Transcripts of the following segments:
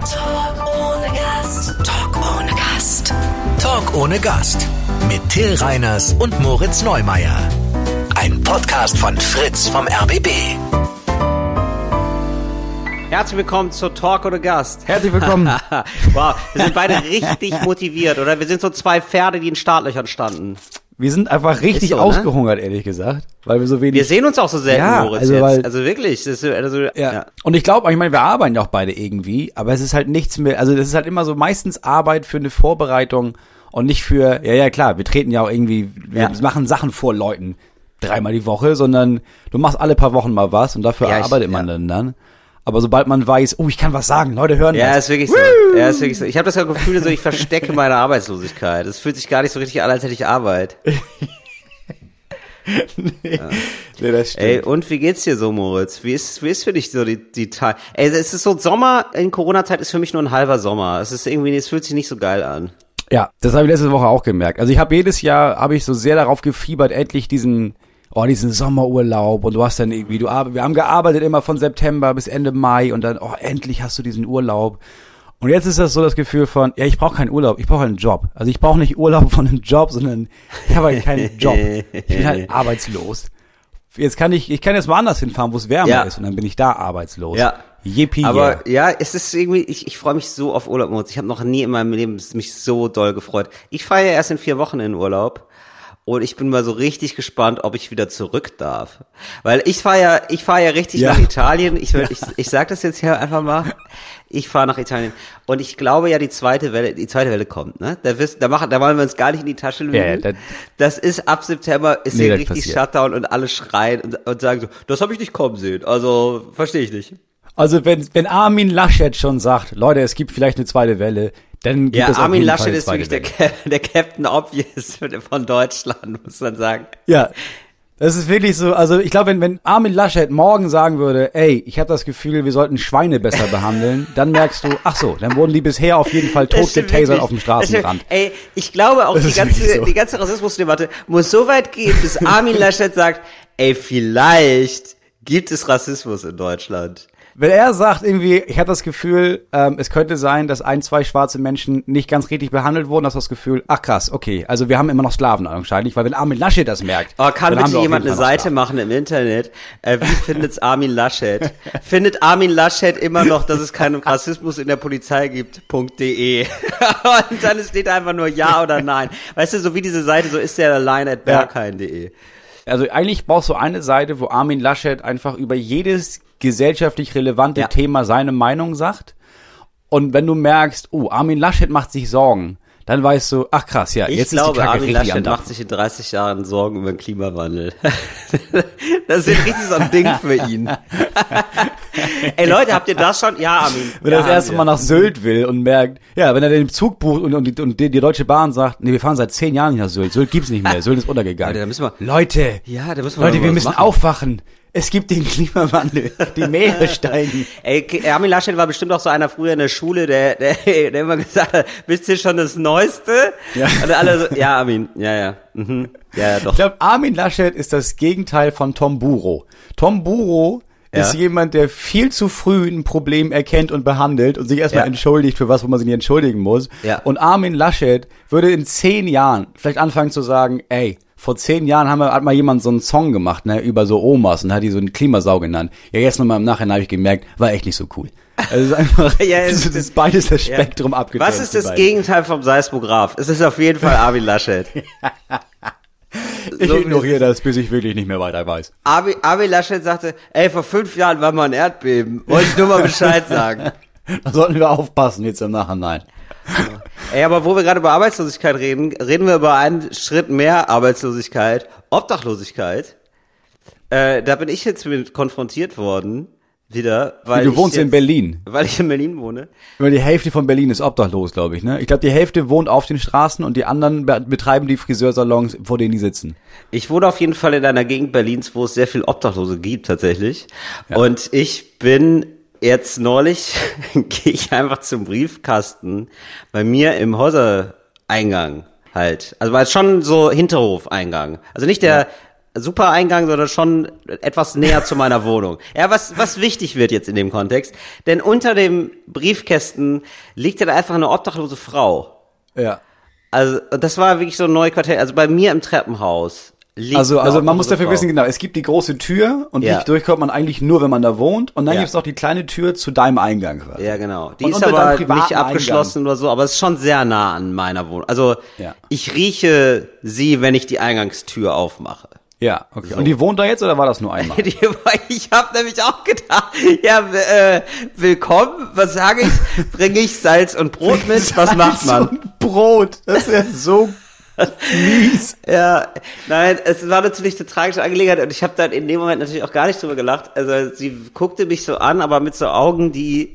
Talk ohne Gast. Talk ohne Gast. Talk ohne Gast. Mit Till Reiners und Moritz Neumeier. Ein Podcast von Fritz vom RBB. Herzlich willkommen zur Talk oder Gast. Herzlich willkommen. wow, wir sind beide richtig motiviert, oder? Wir sind so zwei Pferde, die in Startlöchern standen. Wir sind einfach richtig so, ne? ausgehungert, ehrlich gesagt, weil wir so wenig. Wir sehen uns auch so selten, Ja, Moritz, also jetzt. weil- also wirklich, ist, also, ja. ja. Und ich glaube, ich meine, wir arbeiten ja auch beide irgendwie, aber es ist halt nichts mehr, also das ist halt immer so meistens Arbeit für eine Vorbereitung und nicht für, ja, ja, klar, wir treten ja auch irgendwie, wir Ja. machen Sachen vor Leuten dreimal die Woche, sondern du machst alle paar Wochen mal was und dafür ich- arbeitet man dann dann. Aber sobald man weiß, oh, ich kann was sagen, Leute hören Ja, das. ist wirklich so. Ja, ist wirklich so. Ich habe das Gefühl, so ich verstecke meine Arbeitslosigkeit. Es fühlt sich gar nicht so richtig an, als hätte ich Arbeit. nee, das stimmt. Ey, und wie geht's dir so, Moritz? Wie ist, wie ist für dich so die, die Tage? Ey, es ist so Sommer in Corona-Zeit ist für mich nur ein halber Sommer. Es ist irgendwie, es fühlt sich nicht so geil an. Ja, das habe ich letzte Woche auch gemerkt. Also ich habe jedes Jahr habe ich so sehr darauf gefiebert, endlich diesen oh diesen Sommerurlaub und du hast dann irgendwie du wir haben gearbeitet immer von September bis Ende Mai und dann oh endlich hast du diesen Urlaub. Und jetzt ist das so das Gefühl von ja, ich brauche keinen Urlaub, ich brauche einen Job. Also ich brauche nicht Urlaub von einem Job, sondern ich habe halt keinen Job. Ich bin halt arbeitslos. Jetzt kann ich ich kann jetzt woanders hinfahren, wo es wärmer Ja. ist und dann bin ich da arbeitslos. Ja. Yippie. yeah. Aber ja, es ist irgendwie, ich, ich freue mich so auf Urlaub. Ich habe noch nie in meinem Leben mich so doll gefreut. Ich fahre ja erst in vier Wochen in Urlaub. Und ich bin mal so richtig gespannt, ob ich wieder zurück darf. Weil ich fahre ja, ich fahre ja richtig Ja. nach Italien. Ich, will, ich, ich sag das jetzt hier einfach mal. Ich fahre nach Italien. Und ich glaube ja, die zweite Welle, die zweite Welle kommt, ne? Da, wirst, da, machen, da wollen wir uns gar nicht in die Tasche lügen. Ja, ja, das- das ist ab September ist Nee, hier richtig passiert. Shutdown und alle schreien und, und sagen so, das habe ich nicht kommen sehen. Also, verstehe ich nicht. Also wenn, wenn Armin Laschet schon sagt, Leute, es gibt vielleicht eine zweite Welle, dann Ja, Armin Laschet ist wirklich der, der Captain Obvious von Deutschland, muss man sagen. Ja, das ist wirklich so, also ich glaube, wenn, wenn Armin Laschet morgen sagen würde, ey, ich habe das Gefühl, wir sollten Schweine besser behandeln, dann merkst du, ach so, dann wurden die bisher auf jeden Fall tot getasert auf dem. Straßenrand. Ey, ich glaube auch, Das die ganze, so. die ganze Rassismusdebatte muss so weit gehen, bis Armin Laschet sagt, ey, vielleicht gibt es Rassismus in Deutschland. Wenn er sagt irgendwie, ich habe das Gefühl, ähm, es könnte sein, dass ein, zwei schwarze Menschen nicht ganz richtig behandelt wurden, hast du das Gefühl, ach krass, okay, also wir haben immer noch Sklaven anscheinend, weil wenn Armin Laschet das merkt, Aber kann bitte jemand eine Seite Sklaven. machen im Internet? Äh, wie findet's Armin Laschet? Findet Armin Laschet immer noch, dass es keinen Rassismus in der Polizei gibt? .de. Und dann steht einfach nur ja oder nein. Weißt du, so wie diese Seite, so ist der allein at berghain.de. Also eigentlich brauchst du eine Seite, wo Armin Laschet einfach über jedes gesellschaftlich relevante Ja. Thema seine Meinung sagt. Und wenn du merkst, oh, Armin Laschet macht sich Sorgen, dann weißt du, ach krass, ja, Ich jetzt glaube, ist die Kacke Armin richtig Laschet macht sich in 30 Jahren Sorgen über den Klimawandel. das ist richtig so ein Ding für ihn. Ey Leute, habt ihr das schon? Ja, Armin. Wenn ja, er das erste Mal nach Sylt will und merkt, ja, wenn er den Zug bucht und, und, die, und die, die Deutsche Bahn sagt, nee, wir fahren seit zehn Jahren nicht nach Sylt, Sylt gibt's nicht mehr, Sylt ist untergegangen. Leute, da müssen wir- Leute, Ja, da müssen wir Leute, wir müssen machen. aufwachen. Es gibt den Klimawandel, die Meere steigen. Ey, Armin Laschet war bestimmt auch so einer früher in der Schule, der, der, der immer gesagt hat, wisst ihr schon das Neueste? Ja. Und alle so, ja, Armin, ja, ja, mhm. ja, ja, doch. Ich glaube, Armin Laschet ist das Gegenteil von Tom Buro. Tom Buro Ja. ist jemand, der viel zu früh ein Problem erkennt und behandelt und sich erstmal Ja. entschuldigt für was, wo man sich nicht entschuldigen muss. Ja. Und Armin Laschet würde in zehn Jahren vielleicht anfangen zu sagen, ey, vor zehn Jahren haben wir, hat mal jemand so einen Song gemacht, ne, über so Omas und hat die so einen Klimasau genannt. Ja, jetzt nochmal im Nachhinein habe ich gemerkt, war echt nicht so cool. Also es ist einfach, Ja, es ist, ist- beides das Ja. Spektrum abgetrennt. Was ist das. Gegenteil vom Seismograph? Es ist auf jeden Fall Armin Laschet. Ich so- ignoriere das, bis ich wirklich nicht mehr weiter weiß. Armin, Armin Laschet sagte, ey, vor fünf Jahren war mal ein Erdbeben. Wollte ich nur mal Bescheid sagen. Da sollten wir aufpassen jetzt im Nachhinein. Ey, aber wo wir gerade über Arbeitslosigkeit reden, reden wir über einen Schritt mehr Arbeitslosigkeit, Obdachlosigkeit. Äh, da bin ich jetzt mit konfrontiert worden, wieder, weil Du wohnst jetzt, in Berlin. Weil ich in Berlin wohne. Über die Hälfte von Berlin ist obdachlos, glaube ich. Ne? Ich glaube, die Hälfte wohnt auf den Straßen und die anderen be betreiben die Friseursalons, vor denen die sitzen. Ich wohne auf jeden Fall in einer Gegend Berlins, wo es sehr viel Obdachlose gibt tatsächlich. Und ich bin jetzt neulich, gehe ich einfach zum Briefkasten bei mir im Häusereingang halt. Also war es schon so Hinterhofeingang. Also nicht der, super Eingang, sondern schon etwas näher zu meiner Wohnung. Ja, was, was wichtig wird jetzt in dem Kontext. Denn unter dem Briefkästen liegt ja einfach eine obdachlose Frau. Ja. Also, das war wirklich so ein Neuquartier. Also bei mir im Treppenhaus. Also, also man muss dafür Frau. wissen, genau, es gibt die große Tür und Ja. die durchkommt man eigentlich nur, wenn man da wohnt. Und dann Ja. gibt's auch die kleine Tür zu deinem Eingang. quasi. Ja, genau. Die Und ist aber nicht abgeschlossen oder so, aber es ist schon sehr nah an meiner Wohnung. Also Ja. ich rieche sie, wenn ich die Eingangstür aufmache. Ja, okay. Und die wohnt da jetzt oder war das nur einmal? Die- Ich habe nämlich auch gedacht, ja, äh, willkommen, was sage ich? Bringe ich Salz und Brot mit? Was macht So man? ein Brot. Das ist ja so mies. Ja, nein, es war natürlich eine tragische Angelegenheit und ich habe dann in dem Moment natürlich auch gar nicht drüber gelacht. Also sie guckte mich so an, aber mit so Augen, die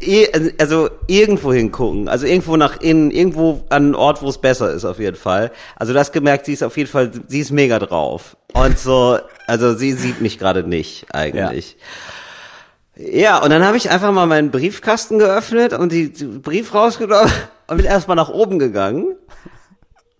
eh- also irgendwo hingucken, also irgendwo nach innen, irgendwo an einen Ort, wo es besser ist auf jeden Fall. Also das gemerkt, sie ist auf jeden Fall, sie ist mega drauf und so, also sie sieht mich gerade nicht eigentlich. Ja. und dann habe ich einfach mal meinen Briefkasten geöffnet und die, die Brief rausgenommen und bin erstmal nach oben gegangen.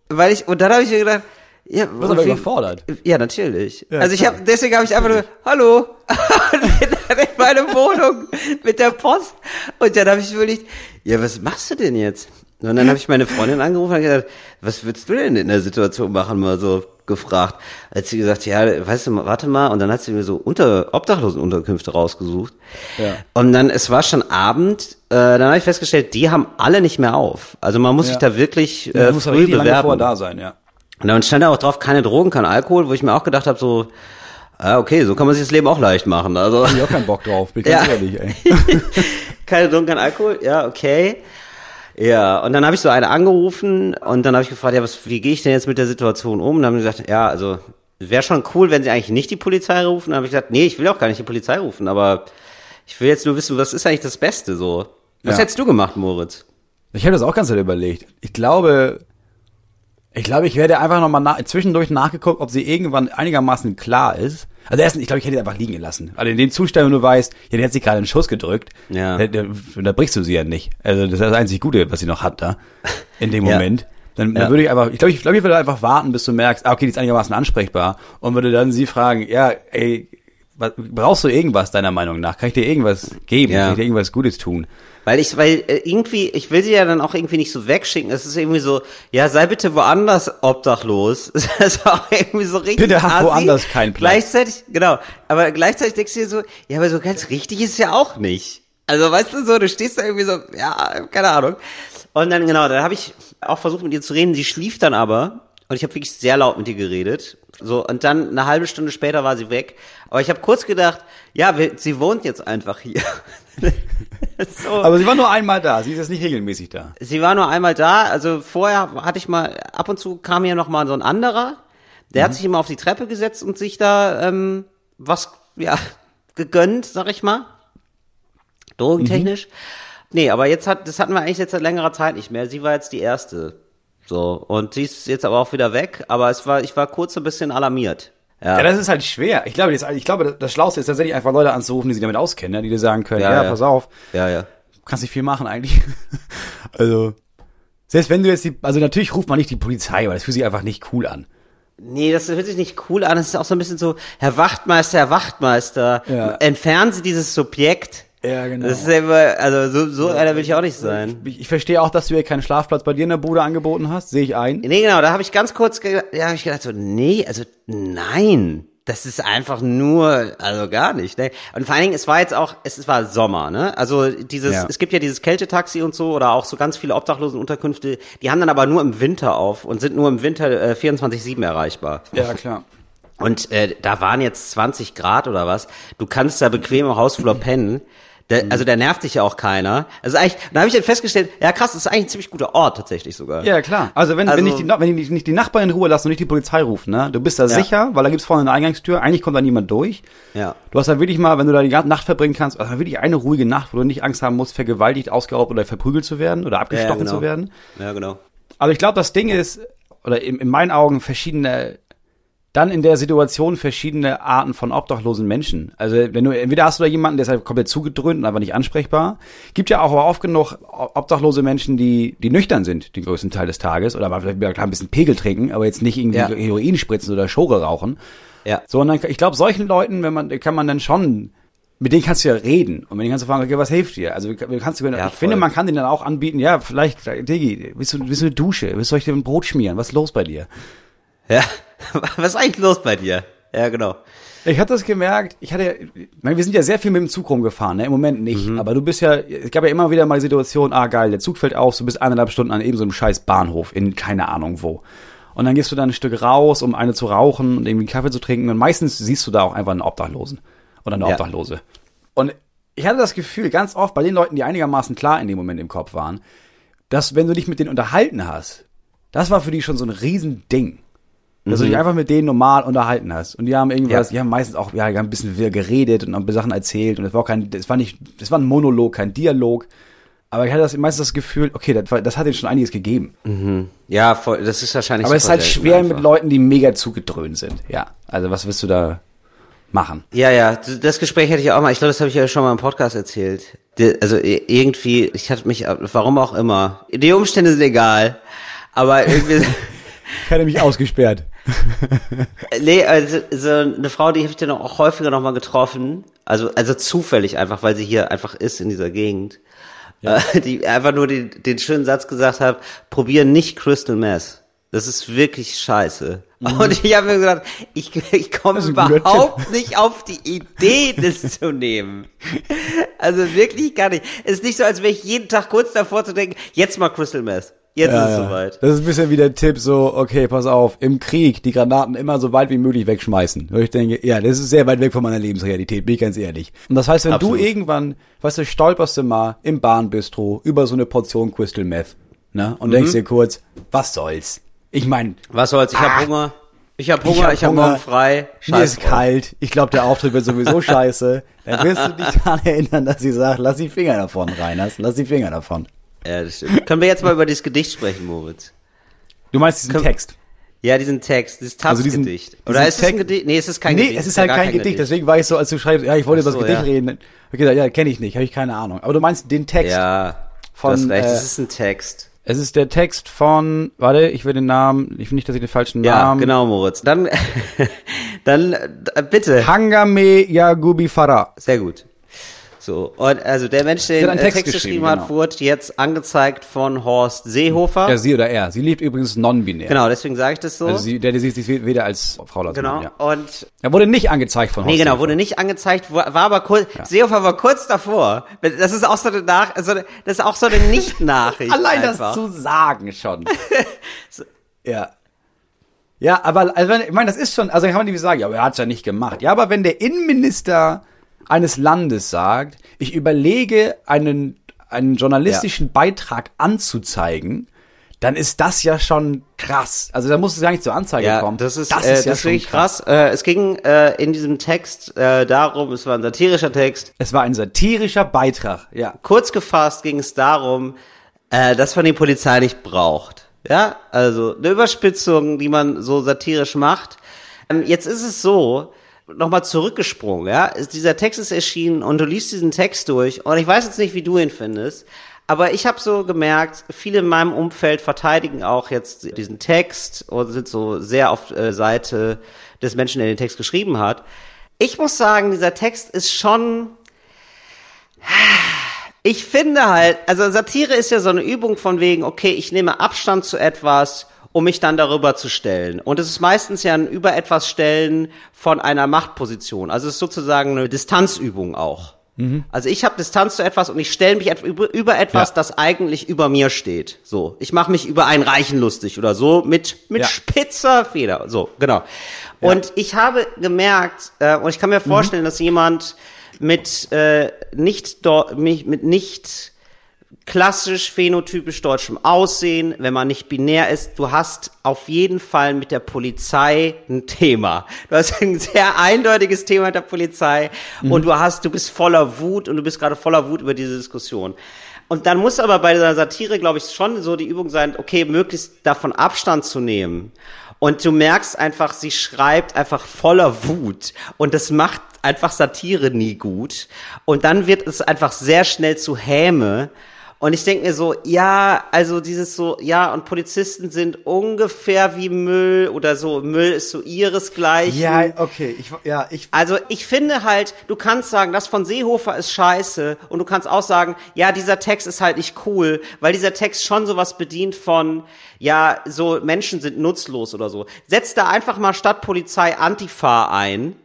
Weil ich, und dann habe ich mir gedacht, ja, warst aber wie- überfordert. Ja, natürlich. Ja, also ich habe, deswegen habe ich einfach nur, hallo, und bin dann in meine Wohnung mit der Post. Und dann habe ich überlegt, ja, was machst du denn jetzt? Und dann habe ich meine Freundin angerufen und gesagt, was würdest du denn in der Situation machen? Mal so gefragt. Als sie gesagt, ja, weißt du, warte mal. Und dann hat sie mir so unter Obdachlosenunterkünfte rausgesucht. Ja. Und dann, es war schon Abend, äh, dann habe ich festgestellt, die haben alle nicht mehr auf. Also man muss Ja. sich da wirklich Ja, äh, muss ja früh richtig lange bewerben. vorher da sein, ja. Und dann stand da auch drauf, keine Drogen, kein Alkohol, wo ich mir auch gedacht habe, so, ah, okay, so kann man sich das Leben auch leicht machen. Also ich auch keinen Bock drauf, bin ganz Ja. ehrlich, ey. keine Drogen, kein Alkohol, ja, okay. Ja, und dann habe ich so eine angerufen und dann habe ich gefragt, ja, was, wie gehe ich denn jetzt mit der Situation um? Und dann haben die gesagt, ja, also wäre schon cool, wenn sie eigentlich nicht die Polizei rufen. Dann habe ich gesagt, nee, ich will auch gar nicht die Polizei rufen, aber ich will jetzt nur wissen, was ist eigentlich das Beste so? Was Ja. hättest du gemacht, Moritz? Ich habe das auch ganz Zeit überlegt. Ich glaube, ich glaube, ich werde einfach nochmal nach, zwischendurch nachgeguckt, ob sie irgendwann einigermaßen klar ist. Also erstens, ich glaube, ich hätte sie einfach liegen gelassen. Also in dem Zustand, wenn du weißt, ja, die hat sich gerade einen Schuss gedrückt, Ja. da, da, brichst du sie ja nicht. Also das ist das einzig Gute, was sie noch hat da, in dem Ja. Moment. Dann, Ja. dann würde ich einfach, ich glaube, ich, glaube, ich würde einfach warten, bis du merkst, ah, okay, die ist einigermaßen ansprechbar und würde dann sie fragen, ja, ey, was, brauchst du irgendwas deiner Meinung nach? Kann ich dir irgendwas geben? Kann ich dir irgendwas Gutes tun? Weil ich, weil äh, irgendwie, ich will sie ja dann auch irgendwie nicht so wegschicken. Es ist irgendwie so, ja, sei bitte woanders obdachlos. Das ist auch irgendwie so richtig. Bitte hab woanders keinen Platz. Gleichzeitig, genau. Aber gleichzeitig denkst du dir so, ja, aber so ganz richtig ist es ja auch nicht. Also weißt du so, du stehst da irgendwie so, ja, keine Ahnung. Und dann genau, dann habe ich auch versucht mit ihr zu reden. Sie schlief dann aber und ich habe wirklich sehr laut mit ihr geredet. So und dann eine halbe Stunde später war sie weg. Aber ich habe kurz gedacht, ja, wir, sie wohnt jetzt einfach hier. so. Aber sie war nur einmal da, sie ist jetzt nicht regelmäßig da. Sie war nur einmal da, also vorher hatte ich mal, ab und zu kam hier noch mal so ein anderer, der hat sich immer auf die Treppe gesetzt und sich da ähm, was, ja, gegönnt, sag ich mal. Drogentechnisch. Nee, aber jetzt hat, das hatten wir eigentlich jetzt seit längerer Zeit nicht mehr. Sie war jetzt die erste. So. Und sie ist jetzt aber auch wieder weg, aber es war, ich war kurz ein bisschen alarmiert. Ja. Ja, das ist halt schwer. Ich glaube, das, ich glaube, das Schlauste ist tatsächlich einfach Leute anzurufen, die sich damit auskennen, ja, die dir sagen können, ja, Ja, ja. pass auf, ja, ja. kannst nicht viel machen eigentlich. also, selbst wenn du jetzt die, also natürlich ruft man nicht die Polizei, weil das fühlt sich einfach nicht cool an. Nee, das hört sich nicht cool an. Es ist auch so ein bisschen so, Herr Wachtmeister, Herr Wachtmeister, Ja. entfernen Sie dieses Subjekt. Ja, genau. Das ist ja immer, also so, so einer will ich auch nicht sein. Ich, ich verstehe auch, dass du ihr keinen Schlafplatz bei dir in der Bude angeboten hast, sehe ich ein. Nee, genau, da habe ich ganz kurz, ge ja, hab ich gedacht so, nee, also nein, das ist einfach nur, also gar nicht. Ne? Und vor allen Dingen, es war jetzt auch, es war Sommer, ne? Also dieses, Ja. es gibt ja dieses Kältetaxi und so oder auch so ganz viele Obdachlosenunterkünfte, die haben dann aber nur im Winter auf und sind nur im Winter äh, 24/7 erreichbar. Ja, klar. Und äh, da waren jetzt 20 Grad oder was. Du kannst da bequem im Hausflur pennen. Da, also da nervt dich ja auch keiner. Also eigentlich, da habe ich dann festgestellt, ja krass, das ist eigentlich ein ziemlich guter Ort tatsächlich sogar. Ja, klar. Also wenn, Also- wenn, nicht die, wenn die nicht die Nachbarn in Ruhe lassen und nicht die Polizei rufen, ne? Du bist da sicher, weil da gibt's vorne eine Eingangstür, eigentlich kommt da niemand durch. Ja. Du hast da wirklich mal, wenn du da die ganze Nacht verbringen kannst, also wirklich eine ruhige Nacht, wo du nicht Angst haben musst, vergewaltigt, ausgeraubt oder verprügelt zu werden oder abgestochen genau. zu werden. Ja, genau. Aber ich glaube, das Ding ist, oder in, in meinen Augen verschiedene dann in der Situation verschiedene Arten von obdachlosen Menschen. Also wenn du entweder hast du da jemanden, der ist halt komplett zugedröhnt und einfach nicht ansprechbar. Gibt ja auch aber oft genug obdachlose Menschen, die die nüchtern sind den größten Teil des Tages oder mal vielleicht klar ein bisschen Pegel trinken, aber jetzt nicht irgendwie Ja. Heroin spritzen oder Schore rauchen. Ja. So und dann, ich glaube solchen Leuten, wenn man kann man dann schon mit denen kannst du ja reden und mit denen kannst du fragen, okay, was hilft dir? Also kannst du, Ja, ich voll. finde, man kann denen dann auch anbieten, ja, vielleicht, Diggi, willst du, willst du eine Dusche? Willst du euch dir ein Brot schmieren? Was ist los bei dir? Ja. Was ist eigentlich los bei dir? Ja, genau. Ich hatte das gemerkt, ich hatte, wir sind ja sehr viel mit dem Zug rumgefahren, ne? im Moment nicht, aber du bist ja, es gab ja immer wieder mal die Situation, ah geil, der Zug fällt aus, du bist eineinhalb Stunden an eben so einem scheiß Bahnhof in keine Ahnung wo. Und dann gehst du dann ein Stück raus, um eine zu rauchen und irgendwie Kaffee zu trinken und meistens siehst du da auch einfach einen Obdachlosen oder eine Ja. Obdachlose. Und ich hatte das Gefühl, ganz oft bei den Leuten, die einigermaßen klar in dem Moment im Kopf waren, dass wenn du dich mit denen unterhalten hast, das war für die schon so ein Riesending. Dass du dich einfach mit denen normal unterhalten hast. Und die haben irgendwas, Ja. die haben meistens auch, ja, die haben ein bisschen wieder geredet und haben Sachen erzählt. Und es war auch kein, es war nicht, es war ein Monolog, kein Dialog. Aber ich hatte das meistens das Gefühl, okay, das, war, das hat ihnen schon einiges gegeben. Ja, voll, das ist wahrscheinlich Aber es ist halt schwer einfach. mit Leuten, die mega zugedröhnt sind. Ja. Also was willst du da machen? Ja, ja, das Gespräch hatte ich auch mal, ich glaube, das habe ich ja schon mal im Podcast erzählt. Also i- irgendwie, ich hatte mich, warum auch immer, die Umstände sind egal, aber irgendwie, Ich hatte mich ausgesperrt. nee, also so eine Frau, die habe ich dann auch häufiger nochmal getroffen, also, also zufällig einfach, weil sie hier einfach ist in dieser Gegend, äh, die einfach nur den, den schönen Satz gesagt hat, probier nicht Crystal Meth. Das ist wirklich scheiße. Und ich habe mir gesagt, ich, ich komme Mhm. Überhaupt nicht auf die Idee, das zu nehmen. Also wirklich gar nicht. Es ist nicht so, als wäre ich jeden Tag kurz davor zu denken, jetzt mal Crystal Meth. Jetzt ist es soweit. Das ist ein bisschen wie der Tipp so, okay, pass auf, im Krieg die Granaten immer so weit wie möglich wegschmeißen. Und ich denke, ja, das ist sehr weit weg von meiner Lebensrealität, bin ich ganz ehrlich. Und das heißt, wenn Absolut. du irgendwann, weißt du, stolperst du mal im Bahnbistro über so eine Portion Crystal Meth, ne? Und Mhm. denkst dir kurz, was soll's? Ich mein, Was soll's? Ich Ah. hab Hunger. Ich hab Hunger, ich hab Hunger. morgen frei. mir ist kalt, ich glaube, der Auftritt wird sowieso scheiße. Dann wirst du dich daran erinnern, dass sie sagt, lass die Finger davon, Reiners, lass die Finger davon. Ja, das stimmt. Können wir jetzt mal über dieses Gedicht sprechen, Moritz? Du meinst diesen Komm- Text? Ja, diesen Text, dieses Also Tanzgedicht. diesen Oder ist es ein Gedicht? Nee, es ist kein nee, Gedicht. es ist ja halt gar kein Gedicht, deswegen war ich so, als du schreibst, ja, ich wollte über Ach das so, Gedicht ja. reden. Okay, ja, kenne ich nicht, habe ich keine Ahnung. Aber du meinst den Text. Ja, Von, du hast recht, äh, es ist ein Text. Es ist der Text von, warte, ich will den Namen, ich will nicht, dass ich den falschen Ja, Namen. genau, Moritz. Dann, dann, äh, bitte. Hangame Yagubi Farah. Sehr gut. So, und also der Mensch, der den äh, Text, Text geschrieben geschrieben, hat, genau. wurde jetzt angezeigt von Horst Seehofer. Ja, sie oder er. Sie lebt übrigens non-binär. Genau, deswegen sage ich das so. Also sie, der, der sieht sich weder als Frau als genau. Mann, ja. Und Er wurde nicht angezeigt von Horst Nee, genau, Seehofer. wurde nicht angezeigt, war war aber kurz, Seehofer war kurz davor. Das ist auch so eine Nach, so eine, das ist auch so eine Nicht-Nachricht. Allein einfach. das zu sagen schon. ja. Ja, aber also, ich meine, das ist schon, also kann man nicht sagen, ja, aber er hat's ja nicht gemacht. Ja, aber wenn der Innenminister eines Landes sagt, ich überlege einen einen journalistischen Beitrag anzuzeigen, dann ist das ja schon krass. Also da muss es gar nicht zur Anzeige Ja, kommen. das ist, das äh, ist ja das wirklich krass. Äh, es ging äh, in diesem Text äh, darum, es war ein satirischer Text. Es war ein satirischer Beitrag, ja. Kurz gefasst ging es darum, äh, dass man die Polizei nicht braucht. Ja, also eine Überspitzung, die man so satirisch macht. Ähm, jetzt ist es so, nochmal zurückgesprungen, ja, dieser Text ist erschienen und du liest diesen Text durch und ich weiß jetzt nicht, wie du ihn findest, aber ich habe so gemerkt, viele in meinem Umfeld verteidigen auch jetzt diesen Text und sind so sehr auf äh, Seite des Menschen, der den Text geschrieben hat. Ich muss sagen, dieser Text ist schon ich finde halt, also Satire ist ja so eine Übung von wegen, okay, ich nehme Abstand zu etwas, um mich dann darüber zu stellen. Und es ist meistens ja ein über etwas stellen von einer Machtposition. Also es ist sozusagen eine Distanzübung auch. Also ich habe Distanz zu etwas und ich stelle mich über, etwas, Ja. das eigentlich über mir steht. So, ich mache mich über einen Reichen lustig oder so mit mit Ja. spitzer Feder. So, genau. Und ich habe gemerkt äh, und ich kann mir vorstellen, dass jemand mit äh, nicht mit mit nicht klassisch phänotypisch deutschem Aussehen, wenn man nicht binär ist, du hast auf jeden Fall mit der Polizei ein Thema. Du hast ein sehr eindeutiges Thema mit der Polizei und du hast, du bist voller Wut und du bist gerade voller Wut über diese Diskussion. Und dann muss aber bei dieser Satire, glaube ich, schon so die Übung sein, okay, möglichst davon Abstand zu nehmen Und du merkst einfach, sie schreibt einfach voller Wut. Und das macht einfach Satire nie gut. Und dann wird es einfach sehr schnell zu Häme. Und ich denke mir so, ja, also dieses so, ja, und Polizisten sind ungefähr wie Müll oder so, Müll ist so ihresgleichen. Ja, okay, ich, ja, ich, Also ich finde halt, du kannst sagen, das von Seehofer ist scheiße und du kannst auch sagen, ja, dieser Text ist halt nicht cool, weil dieser Text schon sowas bedient von, ja, so Menschen sind nutzlos oder so. Setz da einfach mal Stadtpolizei Antifa ein.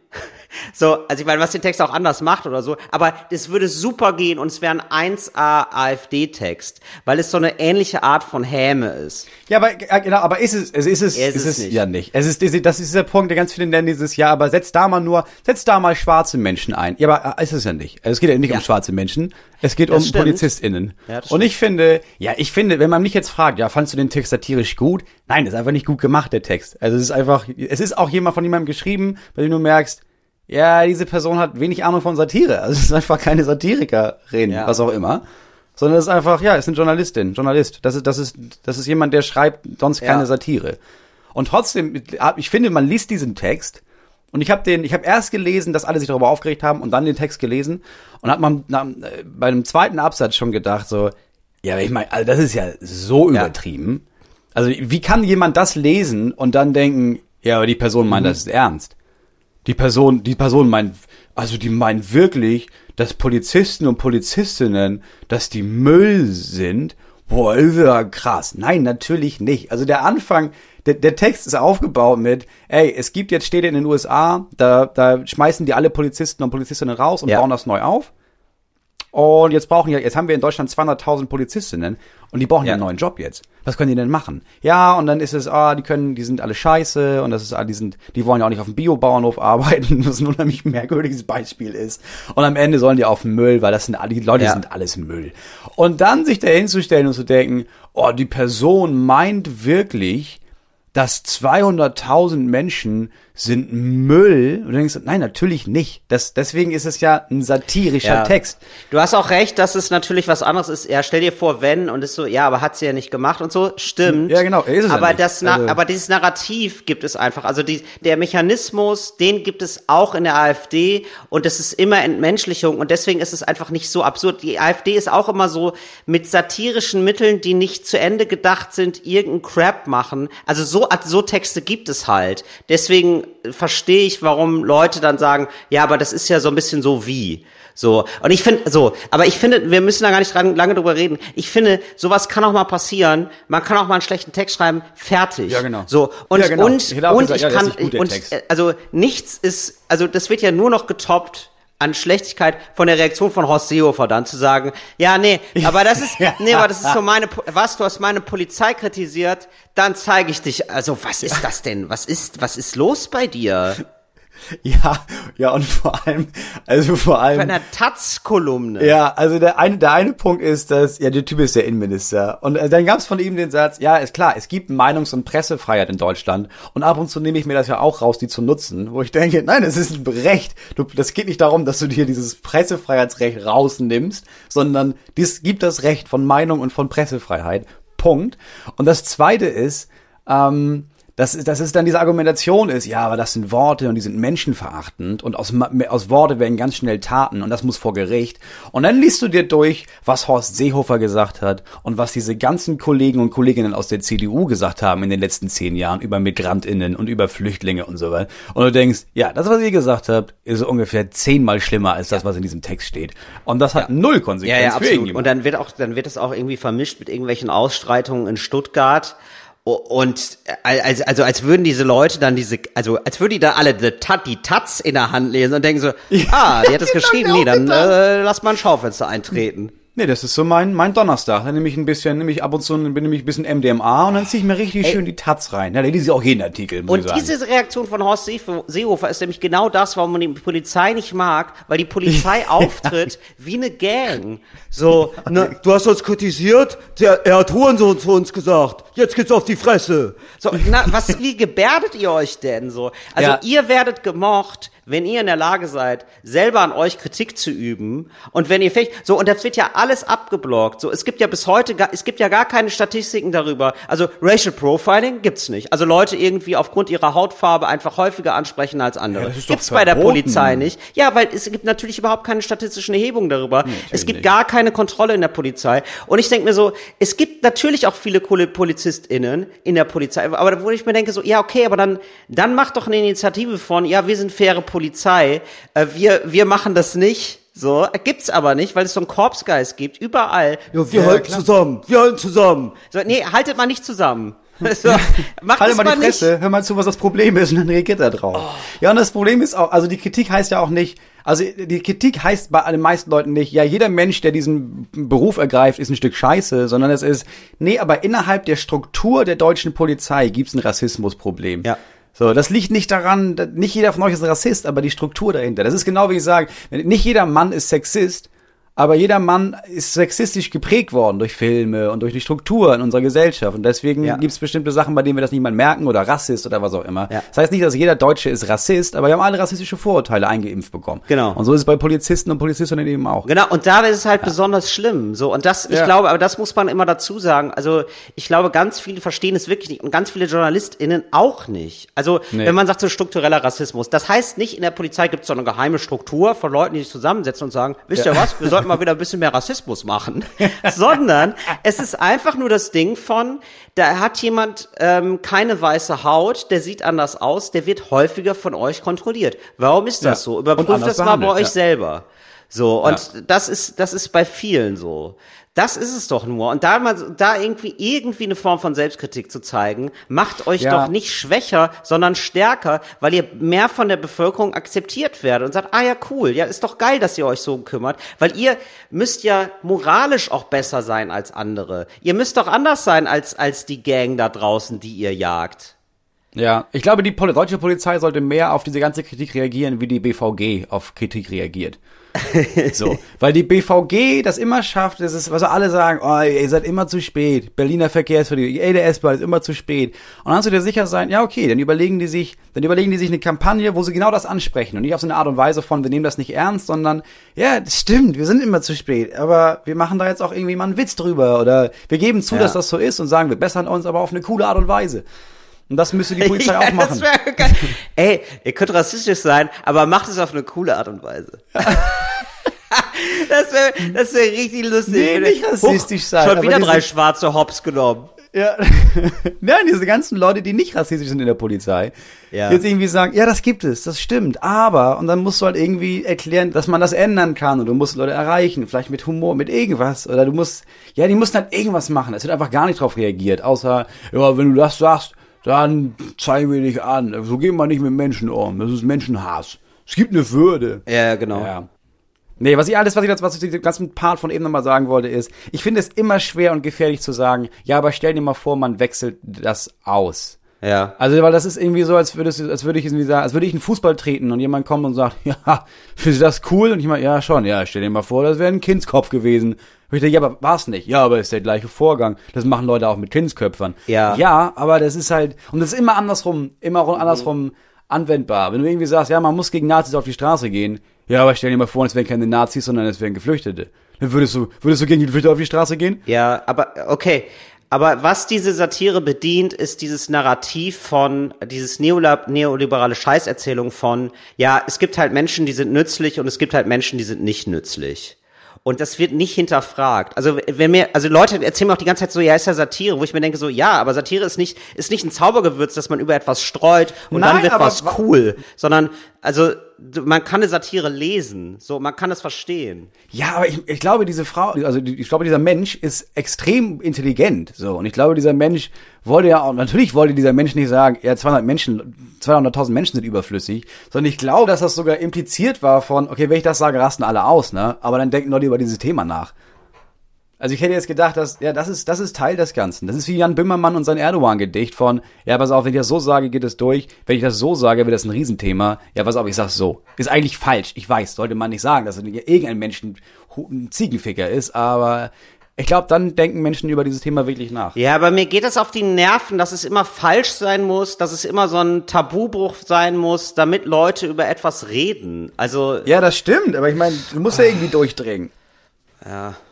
So, also ich meine, was den Text auch anders macht oder so, aber das würde super gehen und es wäre ein 1A AfD-Text, weil es so eine ähnliche Art von Häme ist. Ja, aber genau, aber ist es, es ist es, Ja, ist ist es es nicht. ja nicht. Es ist das ist dieser Punkt, der ganz viele nennen dieses Jahr, aber setz da mal nur, setz da mal schwarze Menschen ein. Ja, aber äh, ist es ja nicht. Es geht ja nicht Ja. um schwarze Menschen, es geht Das um stimmt. PolizistInnen. Ja, Und ich finde, ja, ich finde, wenn man mich jetzt fragt, ja, fandst du den Text satirisch gut? Nein, das ist einfach nicht gut gemacht, der Text. Also es ist einfach, es ist auch jemand von jemandem geschrieben, bei dem du merkst, ja, diese Person hat wenig Ahnung von Satire. Also es ist einfach keine Satirikerin, Ja. was auch immer. Sondern es ist einfach, ja, es ist eine Journalistin, Journalist. Das ist, das ist, das ist jemand, der schreibt sonst keine Ja. Satire. Und trotzdem, ich finde, man liest diesen Text und ich habe den, ich habe erst gelesen, dass alle sich darüber aufgeregt haben und dann den Text gelesen und hat man na, äh, bei einem zweiten Absatz schon gedacht so, ja, ich meine, also das ist ja so Ja. übertrieben. Also wie kann jemand das lesen und dann denken, ja, aber die Person meint, das ist ernst. Die Person, die Person meint, also die meint wirklich, dass Polizisten und Polizistinnen, dass die Müll sind. Boah, ist ja krass. Nein, natürlich nicht. Also der Anfang, der, der Text ist aufgebaut mit, ey, es gibt jetzt Städte in den USA, da, da schmeißen die alle Polizisten und Polizistinnen raus und Ja. bauen das neu auf. Und jetzt brauchen ja, jetzt haben wir in Deutschland 200.000 Polizistinnen und die brauchen ja. Einen neuen Job jetzt. Was können die denn machen? Ja, und dann ist es, ah, die können, die sind alle scheiße und das ist, ah, die sind, die wollen ja auch nicht auf dem Biobauernhof arbeiten, was ein unheimlich merkwürdiges Beispiel ist. Und am Ende sollen die auf den Müll, weil das sind, alle- die Leute Ja. sind alles Müll. Und dann sich da hinzustellen und zu denken, oh, die Person meint wirklich, dass 200.000 Menschen sind Müll. Und du denkst, nein, natürlich nicht. Das, deswegen ist es ja ein satirischer Ja. Text. Du hast auch recht, dass es natürlich was anderes ist. Ja, stell dir vor, wenn und ist so, ja, aber hat sie ja nicht gemacht und so. Stimmt. Ja, genau, ist es ja aber nicht. das, Also- aber dieses Narrativ gibt es einfach. Also die, der Mechanismus, den gibt es auch in der AfD und das ist immer Entmenschlichung und deswegen ist es einfach nicht so absurd. Die AfD ist auch immer so mit satirischen Mitteln, die nicht zu Ende gedacht sind, irgendeinen Crap machen. Also so, so Texte gibt es halt. Deswegen verstehe ich, warum Leute dann sagen, ja, aber das ist ja so ein bisschen so wie. So. Und ich finde, so, aber ich finde, wir müssen da gar nicht dran, lange drüber reden. Ich finde, sowas kann auch mal passieren. Man kann auch mal einen schlechten Text schreiben, fertig. Ja, genau. So. Und, Ja, genau. und, Ich und gesagt, ich ja, kann, nicht gut, und, äh, also nichts ist, also das wird ja nur noch getoppt an Schlechtigkeit von der Reaktion von Horst Seehofer dann zu sagen, ja, nee, aber das ist, nee, aber das ist so meine, was, du hast meine Polizei kritisiert, dann zeige ich dich, also was ist das denn? Was ist, was ist los bei dir? Ja, ja, und vor allem, also vor allem. einer Taz-Kolumne. Ja, also der eine, der eine Punkt ist, dass, ja, der Typ ist der Innenminister. Und äh, dann gab es von ihm den Satz, ja, ist klar, es gibt Meinungs- und Pressefreiheit in Deutschland. Und ab und zu nehme ich mir das ja auch raus, die zu nutzen. Wo ich denke, nein, das ist ein Recht. Du, das geht nicht darum, dass du dir dieses Pressefreiheitsrecht rausnimmst, sondern dies gibt das Recht von Meinung und von Pressefreiheit. Punkt. Und das zweite ist, ähm, dass, dass es dann diese Argumentation ist, ja, aber das sind Worte und die sind menschenverachtend und aus, aus Worte werden ganz schnell Taten und das muss vor Gericht. Und dann liest du dir durch, was Horst Seehofer gesagt hat und was diese ganzen Kollegen und Kolleginnen aus der CDU gesagt haben in den letzten zehn Jahren über MigrantInnen und über Flüchtlinge und so weiter. Und du denkst, ja, das, was ihr gesagt habt, ist ungefähr zehnmal schlimmer als das, was in diesem Text steht. Und das hat null Konsequenz Ja, ja, absolut. Und dann wird auch, dann wird es auch irgendwie vermischt mit irgendwelchen Ausstreitungen in Stuttgart. Und äh, also, also als würden diese Leute dann diese, also als würden die da alle die, Tat, die Taz in der Hand lesen und denken so, ah, die hat es geschrieben, nee, dann äh, lass mal ein Schaufenster eintreten. Nee, das ist so mein, mein Donnerstag. Dann nehme ich ein bisschen, nehme ich ab und zu bin nämlich ein bisschen MDMA und dann ziehe ich mir richtig schön die Taz rein. Ja, da lese ich auch jeden Artikel, muss ich Und sagen. diese Reaktion von Horst Seehofer- Seehofer ist nämlich genau das, warum man die Polizei nicht mag, weil die Polizei auftritt wie eine Gang. So, ne, du hast uns kritisiert, der, er hat Hurensohn zu uns gesagt, jetzt geht's auf die Fresse. So, na, was, wie gebärdet ihr euch denn so? Also Ja. ihr werdet gemocht, wenn ihr in der Lage seid, selber an euch Kritik zu üben und wenn ihr fähig, so, und das wird ja alles abgeblockt, so, es gibt ja bis heute, gar, es gibt ja gar keine Statistiken darüber, also Racial Profiling gibt's nicht, also Leute irgendwie aufgrund ihrer Hautfarbe einfach häufiger ansprechen als andere. Ja, gibt's bei der verboten. Polizei nicht. Ja, weil es gibt natürlich überhaupt keine statistischen Erhebungen darüber. es gibt nicht. gar keine Kontrolle in der Polizei. Und ich denke mir so, es gibt natürlich auch viele coole PolizistInnen in der Polizei, aber wo ich mir denke so, ja, okay, aber dann, dann macht doch eine Initiative von, ja, wir sind faire Polizei, äh, wir, wir machen das nicht. So, gibt's aber nicht, weil es so einen Korpsgeist gibt, überall. Ja, wir Ja, halten klar. zusammen, wir halten zusammen. So, nee, haltet mal nicht zusammen. So, macht Halt mal die nicht. Fresse, hör mal zu, was das Problem ist und dann reagiert er drauf. Ja, und das Problem ist auch, also die Kritik heißt ja auch nicht, also die Kritik heißt bei den meisten Leuten nicht, ja, jeder Mensch, der diesen Beruf ergreift, ist ein Stück Scheiße, sondern es ist, nee, aber innerhalb der Struktur der deutschen Polizei gibt's ein Rassismusproblem. Ja. So, das liegt nicht daran, da- nicht jeder von euch ist Rassist, aber die Struktur dahinter. Das ist genau wie ich sage, nicht jeder Mann ist Sexist, aber jeder Mann ist sexistisch geprägt worden durch Filme und durch die Struktur in unserer Gesellschaft. Und deswegen Ja. gibt's bestimmte Sachen, bei denen wir das nicht mal merken oder Rassist oder was auch immer. Ja. Das heißt nicht, dass jeder Deutsche ist Rassist, aber wir haben alle rassistische Vorurteile eingeimpft bekommen. Genau. Und so ist es bei Polizisten und Polizistinnen eben auch. Genau, und da ist es halt besonders schlimm. So, und das, ich Ja. glaube, aber das muss man immer dazu sagen. Also, ich glaube, ganz viele verstehen es wirklich nicht und ganz viele JournalistInnen auch nicht. Also, Nee. wenn man sagt, so struktureller Rassismus, das heißt nicht, in der Polizei gibt es so eine geheime Struktur von Leuten, die sich zusammensetzen und sagen, wisst ihr was, wir sollten mal wieder ein bisschen mehr Rassismus machen. Sondern es ist einfach nur das Ding von, da hat jemand ähm, keine weiße Haut, der sieht anders aus, der wird häufiger von euch kontrolliert. Warum ist das Ja. so? Überprüft das mal bei euch ja. selber. So, und das ist, das ist bei vielen so. Das ist es doch nur. Und da mal, da irgendwie, irgendwie eine Form von Selbstkritik zu zeigen, macht euch Ja. doch nicht schwächer, sondern stärker, weil ihr mehr von der Bevölkerung akzeptiert werdet und sagt, ah ja, cool, ja, ist doch geil, dass ihr euch so kümmert, weil ihr müsst ja moralisch auch besser sein als andere. Ihr müsst doch anders sein als, als die Gang da draußen, die ihr jagt. Ja, ich glaube, die Pol deutsche Polizei sollte mehr auf diese ganze Kritik reagieren, wie die BVG auf Kritik reagiert. so, weil die BVG das immer schafft, das ist, was alle sagen, oh, ihr seid immer zu spät. Berliner Verkehrsverdienung, ey, der S-Bahn ist immer zu spät. Und dann kannst du dir sicher sein, ja, okay, dann überlegen die sich, dann überlegen die sich eine Kampagne, wo sie genau das ansprechen und nicht auf so eine Art und Weise von, wir nehmen das nicht ernst, sondern, ja, das stimmt, wir sind immer zu spät, aber wir machen da jetzt auch irgendwie mal einen Witz drüber oder wir geben zu, Ja. dass das so ist und sagen, wir bessern uns, aber auf eine coole Art und Weise. Und das müsste die Polizei Ja, auch machen. wär. Ey, ihr könnt rassistisch sein, aber macht es auf eine coole Art und Weise. das wäre das wär richtig lustig. Nee, nicht rassistisch sein, Schon wieder drei schwarze Hops genommen. Ja. Nein, diese ganzen Leute, die nicht rassistisch sind in der Polizei, Ja. jetzt irgendwie sagen, ja, das gibt es, das stimmt, aber, und dann musst du halt irgendwie erklären, dass man das ändern kann und du musst Leute erreichen, vielleicht mit Humor, mit irgendwas, oder du musst, ja, die mussten halt irgendwas machen, es wird einfach gar nicht drauf reagiert, außer, ja, wenn du das sagst, dann zeigen wir dich an, so gehen wir nicht mit Menschen um, das ist Menschenhass. Es gibt eine Würde. Ja, genau. Ja. Nee, was ich alles, was ich jetzt, was ich den ganzen Part von eben nochmal sagen wollte, ist, ich finde es immer schwer und gefährlich zu sagen, ja, aber stell dir mal vor, man wechselt das aus. Ja. Also, weil das ist irgendwie so, als würdest du, als würde ich irgendwie sagen, als würde ich einen Fußball treten und jemand kommt und sagt, ja, findest du das cool? Und ich meine, ja, schon, ja, stell dir mal vor, das wäre ein Kindskopf gewesen. Und ich denke, ja, aber war's nicht. Ja, aber ist der gleiche Vorgang. Das machen Leute auch mit Kindsköpfern. Ja. Ja, aber das ist halt, und das ist immer andersrum, immer andersrum anwendbar. Wenn du irgendwie sagst, ja, man muss gegen Nazis auf die Straße gehen, ja, aber stell dir mal vor, es wären keine Nazis, sondern es wären Geflüchtete. Dann würdest du, würdest du gegen die Geflüchtete auf die Straße gehen? Ja, aber okay. Aber was diese Satire bedient, ist dieses Narrativ von, dieses neoliberale Scheißerzählung von, ja, es gibt halt Menschen, die sind nützlich und es gibt halt Menschen, die sind nicht nützlich. Und das wird nicht hinterfragt. Also wenn mir, also Leute erzählen mir auch die ganze Zeit so, ja, ist ja Satire, wo ich mir denke so, ja, aber Satire ist nicht, ist nicht ein Zaubergewürz, dass man über etwas streut und Nein, dann wird was wa- cool, sondern also man kann eine Satire lesen, so man kann es verstehen. Ja, aber ich, ich glaube, diese Frau, also ich glaube, dieser Mensch ist extrem intelligent, so. Und ich glaube, dieser Mensch wollte ja auch, natürlich wollte dieser Mensch nicht sagen, ja, 200 Menschen, 200.000 Menschen sind überflüssig, sondern ich glaube, dass das sogar impliziert war von, okay, wenn ich das sage, rasten alle aus, ne? Aber dann denken Leute über dieses Thema nach. Also ich hätte jetzt gedacht, dass, ja, das ist, das ist Teil des Ganzen. Das ist wie Jan Böhmermann und sein Erdogan-Gedicht von, ja, pass auf, wenn ich das so sage, geht es durch. Wenn ich das so sage, wird das ein Riesenthema. Ja, pass auf, ich sag's so. Ist eigentlich falsch. Ich weiß, sollte man nicht sagen, dass irgendein Mensch ein Ziegenficker ist, aber Ich glaube, dann denken Menschen über dieses Thema wirklich nach. Ja, aber mir geht es auf die Nerven, dass es immer falsch sein muss, dass es immer so ein Tabubruch sein muss, damit Leute über etwas reden. Also Ja, das stimmt, aber ich meine, du musst ja irgendwie durchdringen. ich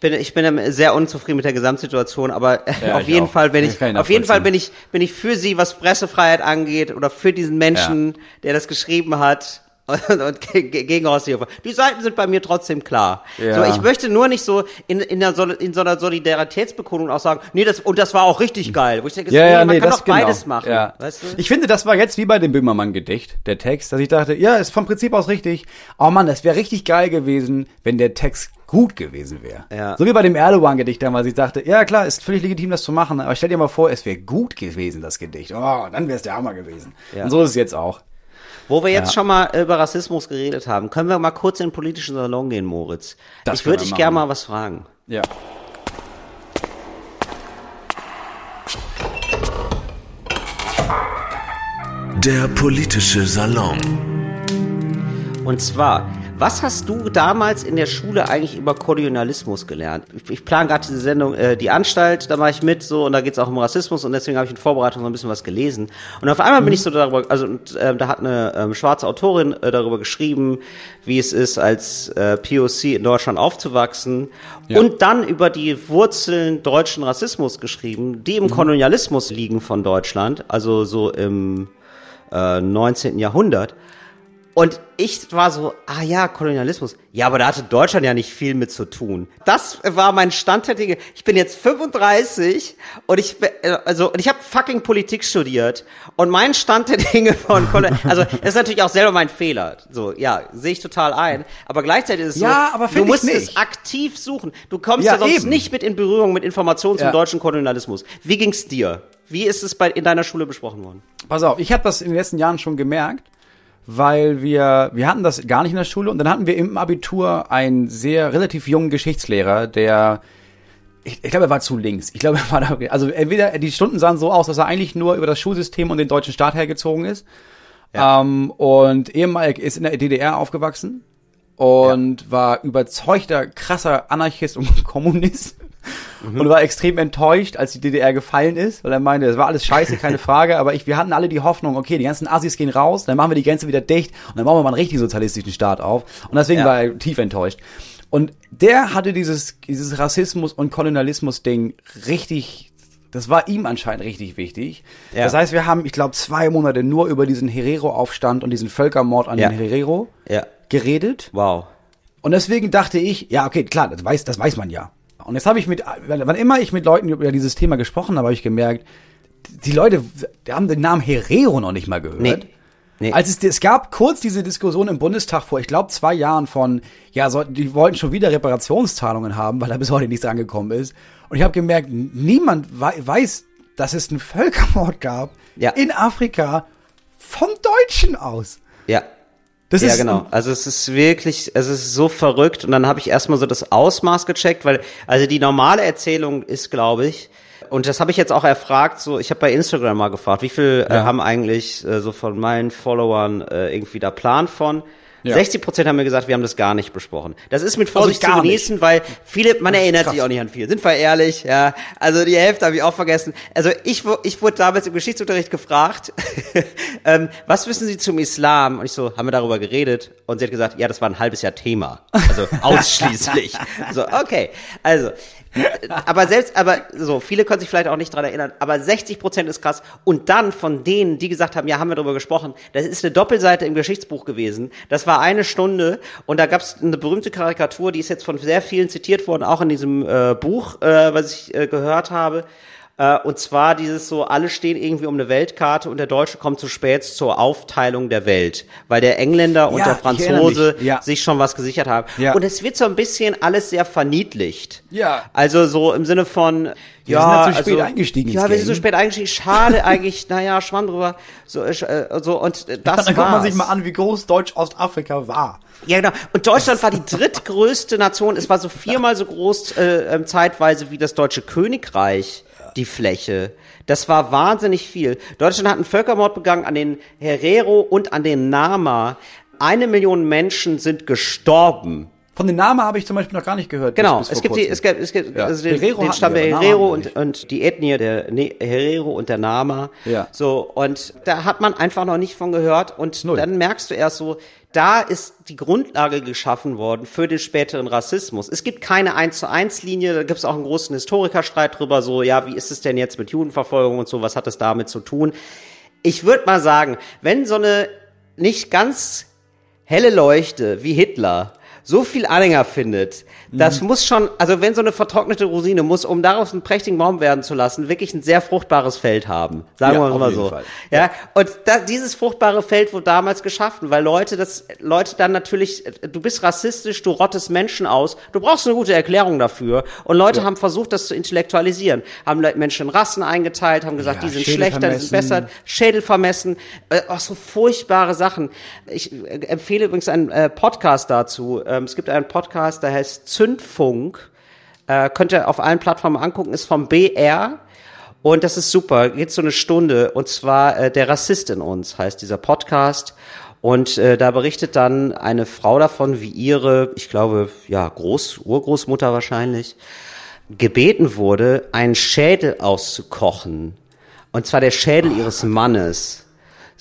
bin ich bin sehr unzufrieden mit der Gesamtsituation, aber Ja, auf jeden auch. Fall bin ich auf jeden Fall bin ich bin ich für sie, was Pressefreiheit angeht oder für diesen Menschen, der das geschrieben hat. Und, und ge- ge- gegen Horst Seehofer. Die Seiten sind bei mir trotzdem klar. Ja. So, ich möchte nur nicht so in, in, der, in so einer Solidaritätsbekundung auch sagen, nee, das, und das war auch richtig geil. Wo ich denke, Ja, nee, ja, man nee, kann doch genau. beides machen. Ja. Weißt du? Ich finde, das war jetzt wie bei dem Böhmermann-Gedicht, der Text, dass ich dachte, ja, ist vom Prinzip aus richtig. Oh Mann, das wäre richtig geil gewesen, wenn der Text gut gewesen wäre. Ja. So wie bei dem Erdogan-Gedicht damals. Ich dachte, ja klar, ist völlig legitim, das zu machen, aber stell dir mal vor, es wäre gut gewesen, das Gedicht. Oh, dann wäre es der Hammer gewesen. Ja. Und so ist es jetzt auch. Wo wir jetzt schon mal über Rassismus geredet haben, können wir mal kurz in den politischen Salon gehen, Moritz. Das ich würde dich gerne mal was fragen. Ja. Der politische Salon. Und zwar, was hast du damals in der Schule eigentlich über Kolonialismus gelernt? Ich, ich plane gerade diese Sendung, äh, die Anstalt, da mache ich mit so und da geht es auch um Rassismus und deswegen habe ich in Vorbereitung so ein bisschen was gelesen. Und auf einmal bin ich so darüber, also und, ähm, da hat eine ähm, schwarze Autorin äh, darüber geschrieben, wie es ist, als äh, POC in Deutschland aufzuwachsen und dann über die Wurzeln deutschen Rassismus geschrieben, die im Kolonialismus liegen von Deutschland, also so im äh, 19. Jahrhundert. Und ich war so, ah ja, Kolonialismus. Ja, aber da hatte Deutschland ja nicht viel mit zu tun. Das war mein Stand der Dinge. Ich bin jetzt 35 und ich äh, also und ich habe fucking Politik studiert und mein Stand der Dinge von Kolon also das ist natürlich auch selber mein Fehler. So, ja, sehe ich total ein, aber gleichzeitig ist es Ja, so, aber du musst es aktiv suchen. Du kommst Ja, ja, sonst eben. nicht mit in Berührung mit Informationen zum Ja. deutschen Kolonialismus. Wie ging's dir? Wie ist es bei in deiner Schule besprochen worden? Pass auf, ich habe das in den letzten Jahren schon gemerkt, weil wir, wir hatten das gar nicht in der Schule und dann hatten wir im Abitur einen sehr relativ jungen Geschichtslehrer, der, ich, ich glaube, er war zu links. Ich glaube, er war da, also entweder, die Stunden sahen so aus, dass er eigentlich nur über das Schulsystem und den deutschen Staat hergezogen ist. Ähm, und ehemalig ist in der DDR aufgewachsen und war überzeugter, krasser Anarchist und Kommunist. Und war extrem enttäuscht, als die DDR gefallen ist, weil er meinte, es war alles scheiße, keine Frage, aber ich, wir hatten alle die Hoffnung, okay, die ganzen Assis gehen raus, dann machen wir die Grenze wieder dicht und dann bauen wir mal einen richtig sozialistischen Staat auf. Und deswegen Ja. war er tief enttäuscht. Und der hatte dieses, dieses Rassismus- und Kolonialismus-Ding richtig, das war ihm anscheinend richtig wichtig. Ja. Das heißt, wir haben, ich glaube, zwei Monate nur über diesen Herero-Aufstand und diesen Völkermord an Ja. den Herero Ja. geredet. Wow. Und deswegen dachte ich, ja, okay, klar, das weiß, das weiß man ja. Und jetzt habe ich mit, wann immer ich mit Leuten über dieses Thema gesprochen habe, habe ich gemerkt, die Leute, die haben den Namen Herero noch nicht mal gehört. Nee. Nee. Als es, es gab kurz diese Diskussion im Bundestag vor, ich glaube, zwei Jahren von, ja, so, die wollten schon wieder Reparationszahlungen haben, weil da bis heute nichts angekommen ist. Und ich habe gemerkt, niemand wei- weiß, dass es einen Völkermord gab Ja. in Afrika von Deutschen aus. Ja. Das ja, genau. Also es ist wirklich, es ist so verrückt und dann habe ich erstmal so das Ausmaß gecheckt, weil also die normale Erzählung ist, glaube ich, und das habe ich jetzt auch erfragt, so ich habe bei Instagram mal gefragt, wie viel äh, Ja. haben eigentlich äh, so von meinen Followern äh, irgendwie da Plan von? Ja. 60 Prozent haben mir gesagt, wir haben das gar nicht besprochen. Das ist mit Vorsicht Also zu genießen, weil viele, man erinnert krass. sich auch nicht an viel. Sind wir ehrlich, ja. Also die Hälfte habe ich auch vergessen. Also ich, ich wurde damals im Geschichtsunterricht gefragt, ähm, was wissen Sie zum Islam? Und ich so, haben wir darüber geredet? Und sie hat gesagt, ja, das war ein halbes Jahr Thema. Also ausschließlich. so, okay. Also, aber selbst, aber so, viele können sich vielleicht auch nicht dran erinnern, aber 60 Prozent ist krass. Und dann von denen, die gesagt haben, ja, haben wir darüber gesprochen, das ist eine Doppelseite im Geschichtsbuch gewesen. Das war eine Stunde und da gab es eine berühmte Karikatur, die ist jetzt von sehr vielen zitiert worden, auch in diesem äh, Buch, äh, was ich äh, gehört habe. Äh, und zwar dieses so, alle stehen irgendwie um eine Weltkarte und der Deutsche kommt zu spät zur Aufteilung der Welt, weil der Engländer und Ja, der ich erinnere Franzose. Ja. sich schon was gesichert haben. Ja. Und es wird so ein bisschen alles sehr verniedlicht. Ja. Also so im Sinne von, Wir ja, sind ja zu spät also, eingestiegen Ja, wir sind zu spät eingestiegen. Schade eigentlich, naja, Schwamm drüber. So, äh, so und äh, das Dann guckt man sich mal an, wie groß Deutsch-Ostafrika war. Ja, genau. Und Deutschland war die drittgrößte Nation. Es war so viermal so groß äh, ähm, zeitweise wie das Deutsche Königreich, die Fläche. Das war wahnsinnig viel. Deutschland hat einen Völkermord begangen an den Herero und an den Nama. Eine Million Menschen sind gestorben Von den Namen habe ich zum Beispiel noch gar nicht gehört. Genau, es gibt, die, es gibt, es gibt Ja. also den, Herero den Stamm der Nama Herero und, und die Ethnie der ne Herero und der Nama. Ja. So, und da hat man einfach noch nicht von gehört. Und Null. dann merkst du erst so, da ist die Grundlage geschaffen worden für den späteren Rassismus. Es gibt keine 1 zu 1 Linie, da gibt es auch einen großen Historikerstreit drüber, so, ja, wie ist es denn jetzt mit Judenverfolgung und so, was hat es damit zu tun? Ich würde mal sagen, wenn so eine nicht ganz helle Leuchte wie Hitler so viel Anhänger findet, das muss schon, also wenn so eine vertrocknete Rosine muss, um daraus einen prächtigen Baum werden zu lassen, wirklich ein sehr fruchtbares Feld haben. Sagen Ja, wir mal so. Fall. Ja, und da, dieses fruchtbare Feld wurde damals geschaffen, weil Leute das, Leute dann natürlich, du bist rassistisch, du rottest Menschen aus, du brauchst eine gute Erklärung dafür. Und Leute haben versucht, das zu intellektualisieren, haben Menschen in Rassen eingeteilt, haben gesagt, Ja, die sind Schädel schlechter, die sind besser. Schädel vermessen, äh, auch so furchtbare Sachen. Ich äh, empfehle übrigens einen äh, Podcast dazu. Ähm, es gibt einen Podcast, der heißt Zündfunk. Äh, könnt ihr auf allen Plattformen angucken, ist vom BR. Und das ist super, geht so eine Stunde. Und zwar äh, Der Rassist in uns heißt dieser Podcast. Und äh, da berichtet dann eine Frau davon, wie ihre, ich glaube, ja, Groß, Urgroßmutter wahrscheinlich, gebeten wurde, einen Schädel auszukochen. Und zwar der Schädel ihres Mannes.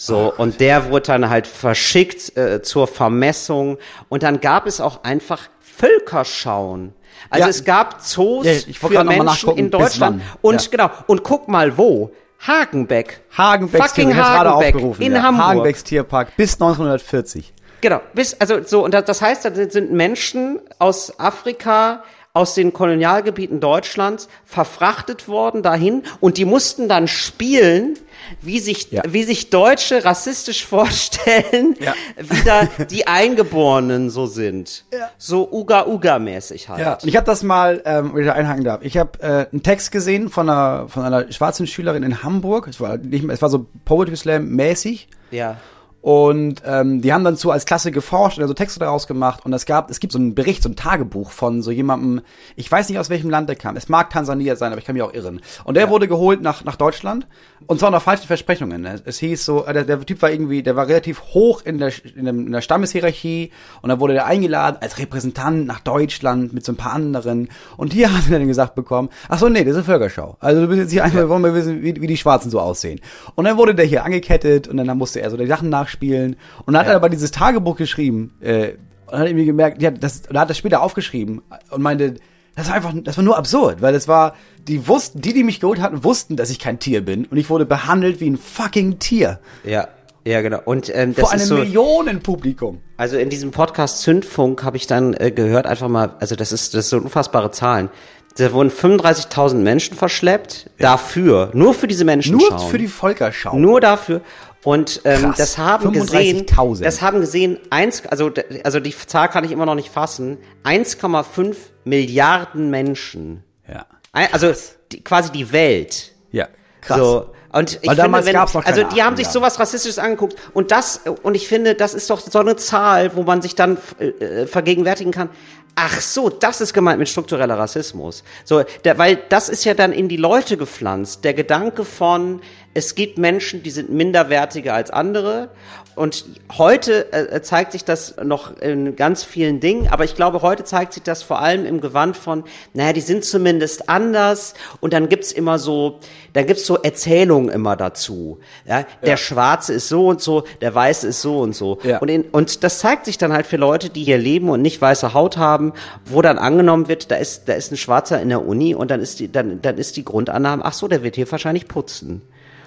So, und der wurde dann halt verschickt äh, zur Vermessung. Und dann gab es auch einfach Völkerschauen. Also Ja. es gab Zoos Ja, für Menschen in Deutschland. Und Ja. genau, und guck mal wo. Hagenbeck. Hagenbecks Fucking Hagenbeck aufgerufen. in ja. Hamburg. Hagenbecks Tierpark bis 1940. Genau, bis, also so, und das, heißt, da sind Menschen aus Afrika, aus den Kolonialgebieten Deutschlands verfrachtet worden dahin und die mussten dann spielen, wie sich, Ja. wie sich Deutsche rassistisch vorstellen, Ja. wie da die Eingeborenen so sind. So Uga-Uga-mäßig halt. Ja, ich habe das mal, ähm, wenn ich da einhaken darf. Ich habe äh, einen Text gesehen von einer von einer schwarzen Schülerin in Hamburg. Es war nicht, es war so Poetry Slam mäßig. ja. Und ähm, die haben dann so als Klasse geforscht und so Texte daraus gemacht. Und es gab, es gibt so einen Bericht, so ein Tagebuch von so jemandem, ich weiß nicht aus welchem Land der kam. Es mag Tansania sein, aber ich kann mich auch irren. Und der wurde geholt nach, nach Deutschland. Und zwar unter falschen Versprechungen. ne? Es hieß so, äh, der, der Typ war irgendwie, der war relativ hoch in der, in, der Stammeshierarchie. Und dann wurde der eingeladen als Repräsentant nach Deutschland mit so ein paar anderen. Und hier hat er dann gesagt bekommen, ach so, nee, das ist eine Völkerschau. Also du bist jetzt hier einfach, wir wollen mal wissen, wie, wie die Schwarzen so aussehen. Und dann wurde der hier angekettet und dann musste er so die Sachen nachspielen. Und dann hat er aber dieses Tagebuch geschrieben. Äh, und hat irgendwie gemerkt, ja, das, und hat er später aufgeschrieben und meinte, das war einfach, das war nur absurd, weil es war, die wussten, die, die mich geholt hatten, wussten, dass ich kein Tier bin und ich wurde behandelt wie ein fucking Tier. Ja, ja, genau. Und ähm, das Vor einem ist so, Millionenpublikum. Also in diesem Podcast Zündfunk habe ich dann äh, gehört, einfach mal, also das ist, das sind unfassbare Zahlen. Da wurden 35.000 Menschen verschleppt, dafür, nur für diese Menschen Nur für die Volkerschau. Nur dafür. Und ähm, Krass. das haben gesehen, 35.000. das haben gesehen, eins, also, also die Zahl kann ich immer noch nicht fassen, 1,5 Milliarden Menschen. Ja. Ein- Also die, quasi die Welt. Ja. Krass. So. Und ich Weil finde, wenn, also die haben sich sowas Rassistisches angeguckt und das, und ich finde, das ist doch so eine Zahl, wo man sich dann äh, vergegenwärtigen kann. Ach so, das ist gemeint mit struktureller Rassismus. So, der, weil das ist ja dann in die Leute gepflanzt. Der Gedanke von, es gibt Menschen, die sind minderwertiger als andere. Und heute äh, zeigt sich das noch in ganz vielen Dingen, aber ich glaube, heute zeigt sich das vor allem im Gewand von, naja, die sind zumindest anders und dann gibt's immer so, dann gibt's so Erzählungen immer dazu. Ja, der Schwarze ist so und so, der Weiße ist so und so. Ja. Und, in, und das zeigt sich dann halt für Leute, die hier leben und nicht weiße Haut haben, wo dann angenommen wird, da ist, da ist ein Schwarzer in der Uni und dann ist die, dann, dann ist die Grundannahme, ach so, der wird hier wahrscheinlich putzen.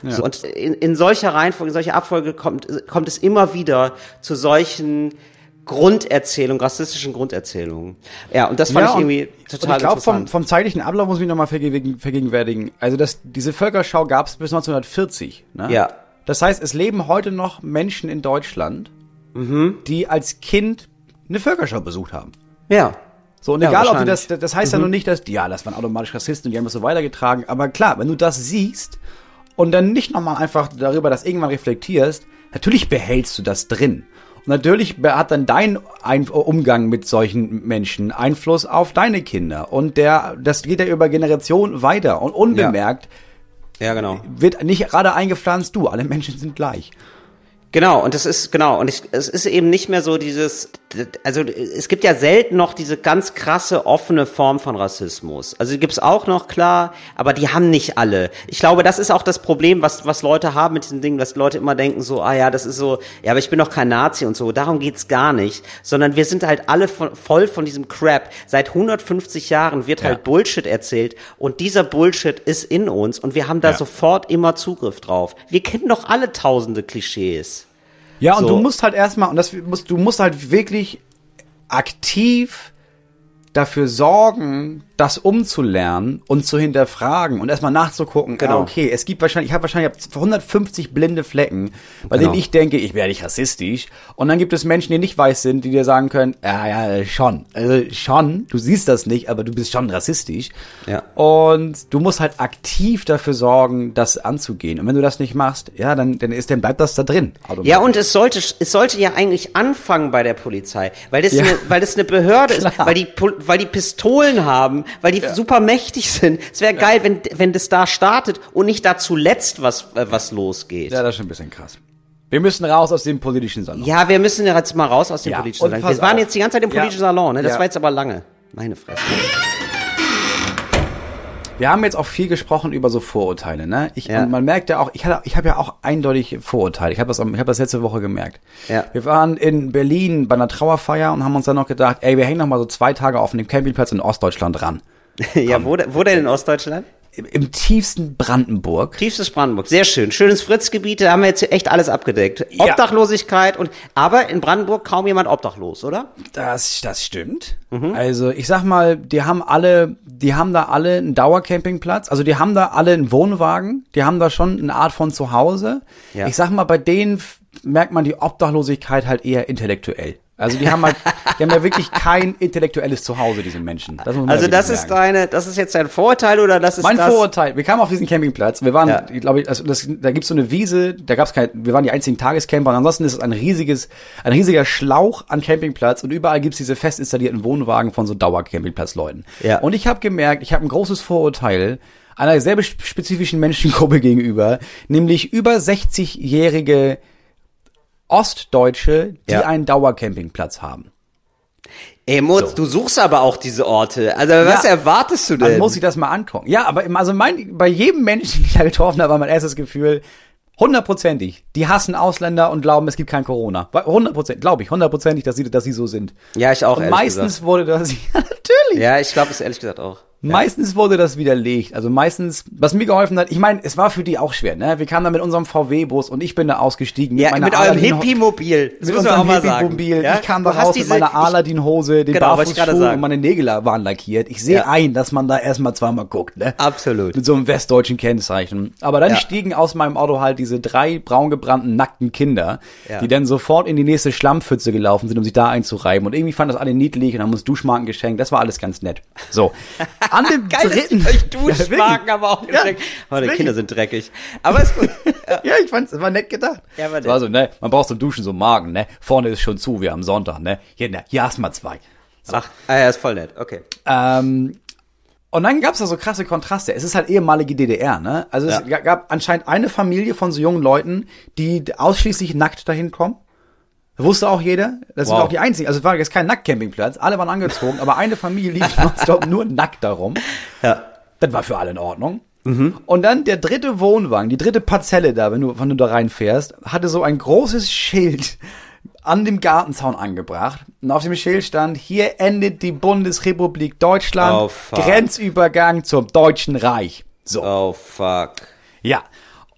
So, und in, in solcher Reihenfolge, in solcher Abfolge kommt, kommt es immer wieder zu solchen Grunderzählungen, rassistischen Grunderzählungen. Ja, und das fand ich und- irgendwie total und ich glaube, vom, vom zeitlichen Ablauf muss ich mich nochmal vergegen, vergegenwärtigen. Also das, diese Völkerschau gab es bis 1940. Ne? Ja. Das heißt, es leben heute noch Menschen in Deutschland, Mhm. die als Kind eine Völkerschau besucht haben. ja. So, und Ja, egal, ob du das, das heißt ja nur nicht, dass, ja, das waren automatisch Rassisten und die haben das so weitergetragen. Aber klar, wenn du das siehst und dann nicht nochmal einfach darüber das irgendwann reflektierst, natürlich behältst du das drin. Und natürlich hat dann dein Ein Umgang mit solchen Menschen Einfluss auf deine Kinder. Und der, das geht ja über Generationen weiter. Und unbemerkt Ja, genau. wird nicht gerade eingepflanzt, du, alle Menschen sind gleich. Genau, und das ist, genau, und ich, es ist eben nicht mehr so dieses, also es gibt ja selten noch diese ganz krasse, offene Form von Rassismus. Also die gibt's auch noch, klar, aber die haben nicht alle. Ich glaube, das ist auch das Problem, was, was Leute haben mit diesen Dingen, dass Leute immer denken so, ah ja, das ist so, ja, aber ich bin doch kein Nazi und so, darum geht's gar nicht. Sondern wir sind halt alle von, voll von diesem Crap. Seit 150 Jahren wird Ja. halt Bullshit erzählt und dieser Bullshit ist in uns und wir haben da Ja. sofort immer Zugriff drauf. Wir kennen doch alle tausende Klischees. Ja, und So. du musst halt erstmal, und das musst, du musst halt wirklich aktiv dafür sorgen, das umzulernen und zu hinterfragen und erstmal nachzugucken, Genau. ah, okay, es gibt wahrscheinlich, ich habe wahrscheinlich 150 blinde Flecken, bei Genau. denen ich denke, ich wäre nicht rassistisch. Und dann gibt es Menschen, die nicht weiß sind, die dir sagen können, ja, ja, schon. Also schon, du siehst das nicht, aber du bist schon rassistisch. Ja. Und du musst halt aktiv dafür sorgen, das anzugehen. Und wenn du das nicht machst, ja, dann, dann ist, dann bleibt das da drin. Ja, und es sollte, es sollte ja eigentlich anfangen bei der Polizei, weil das, Ja. eine, weil das eine Behörde ist, weil die, weil die Pistolen haben, weil die super mächtig sind. Es wäre geil, wenn, wenn das da startet und nicht da zuletzt was, äh, was losgeht. Ja, Ja. das ist schon ein bisschen krass. Wir müssen raus aus dem politischen Salon. wir müssen ja jetzt mal raus aus dem Ja, politischen Salon. Wir waren auf. jetzt die ganze Zeit im Ja. politischen Salon, ne? Das Ja. war jetzt aber lange. Meine Fresse. Wir haben jetzt auch viel gesprochen über so Vorurteile, ne? Ich, Ja. und man merkt ja auch, ich, hatte, ich habe ja auch eindeutig Vorurteile. Ich habe das, ich hab das letzte Woche gemerkt. Ja. Wir waren in Berlin bei einer Trauerfeier und haben uns dann noch gedacht, ey, wir hängen noch mal so zwei Tage auf dem Campingplatz in Ostdeutschland ran. ja, wo, de- wo denn in Ostdeutschland? Im, im tiefsten Brandenburg. Tiefstes Brandenburg, sehr schön. Schönes Fritzgebiet, da haben wir jetzt echt alles abgedeckt. Ja. Obdachlosigkeit und, aber in Brandenburg kaum jemand obdachlos, oder? Das, das stimmt. Mhm. Also ich sag mal, die haben alle, die haben da alle einen Dauercampingplatz. Also die haben da alle einen Wohnwagen. Die haben da schon eine Art von Zuhause. Ja. Ich sag mal, bei denen merkt man die Obdachlosigkeit halt eher intellektuell. Also die haben halt, die haben ja wirklich kein intellektuelles Zuhause, diese Menschen. Das Also das ist deine, das ist jetzt dein Vorurteil oder das ist Mein das? Vorurteil. Wir kamen auf diesen Campingplatz. Wir waren, Ja. ich glaube, also das, da gibt's so eine Wiese. Da gab's kein. Wir waren die einzigen Tagescamper. Und ansonsten ist es ein riesiges, ein riesiger Schlauch an Campingplatz. Und überall gibt's diese fest installierten Wohnwagen von so Dauercampingplatzleuten. Ja. Und ich habe gemerkt, ich habe ein großes Vorurteil einer sehr spezifischen Menschengruppe gegenüber, nämlich über 60-jährige Ostdeutsche, die Ja. einen Dauercampingplatz haben. Ey, Mutz, du suchst aber auch diese Orte. Also was Ja. erwartest du Man denn? muss sich das mal angucken. Ja, aber also mein, bei jedem Menschen, den ich da getroffen habe, war mein erstes Gefühl, hundertprozentig, die hassen Ausländer und glauben, es gibt kein Corona. Hundertprozentig, glaube ich, hundertprozentig, dass sie, dass sie so sind. ja, ich auch. Und ehrlich meistens gesagt. wurde das, ja, natürlich. Ja, ich glaube es ehrlich gesagt auch. Meistens wurde das widerlegt. Also meistens, was mir geholfen hat, ich meine, es war für die auch schwer, ne? Wir kamen da mit unserem VW-Bus und ich bin da ausgestiegen. Ja, meiner mit eurem Hippie-Mobil. Mit unserem. Hippie-Mobil. Ja? Ich kam da raus mit diese- meiner ich- Aladdin-Hose, den Genau, wollte ich gerade Barfußschuhen und meine Nägel waren lackiert. Ich sehe Ja. ein, dass man da erstmal zweimal guckt, ne? Absolut. Mit so einem westdeutschen Kennzeichen. Aber dann Ja. stiegen aus meinem Auto halt diese drei braun gebrannten, nackten Kinder, die dann sofort in die nächste Schlammpfütze gelaufen sind, um sich da einzureiben. Und irgendwie fanden das alle niedlich und haben uns Duschmarken geschenkt. Das war alles ganz nett. So. An dem Geil, dritten. dass ich euch Ja, Duschmarken wirklich. aber auch Ja, geschenkt. Oh, die wirklich. Kinder sind dreckig. Aber ist gut. Ja, ich fand's, es war nett gedacht. Ja, war Es war so, ne, man braucht zum Duschen so Magen, ne. Vorne ist schon zu, wir am Sonntag, ne. Hier, ne, hier hast mal zwei. Ach, ah, ja, ist voll nett. Okay. Ähm, und dann gab's da so krasse Kontraste. Es ist halt ehemalige DDR, ne? Also es Ja. gab anscheinend eine Familie von so jungen Leuten, die ausschließlich nackt dahin kommen. Wusste auch jeder. Das sind Wow. auch die einzigen. Also es war jetzt kein Nacktcampingplatz. Alle waren angezogen, aber eine Familie lief nonstop nur nackt darum. Ja. Das war für alle in Ordnung. Und dann der dritte Wohnwagen, die dritte Parzelle da, wenn du, wenn du da reinfährst, hatte so ein großes Schild an dem Gartenzaun angebracht. Und auf dem Schild stand, hier endet die Bundesrepublik Deutschland, Oh, fuck. Grenzübergang zum Deutschen Reich. So, Oh, fuck. ja.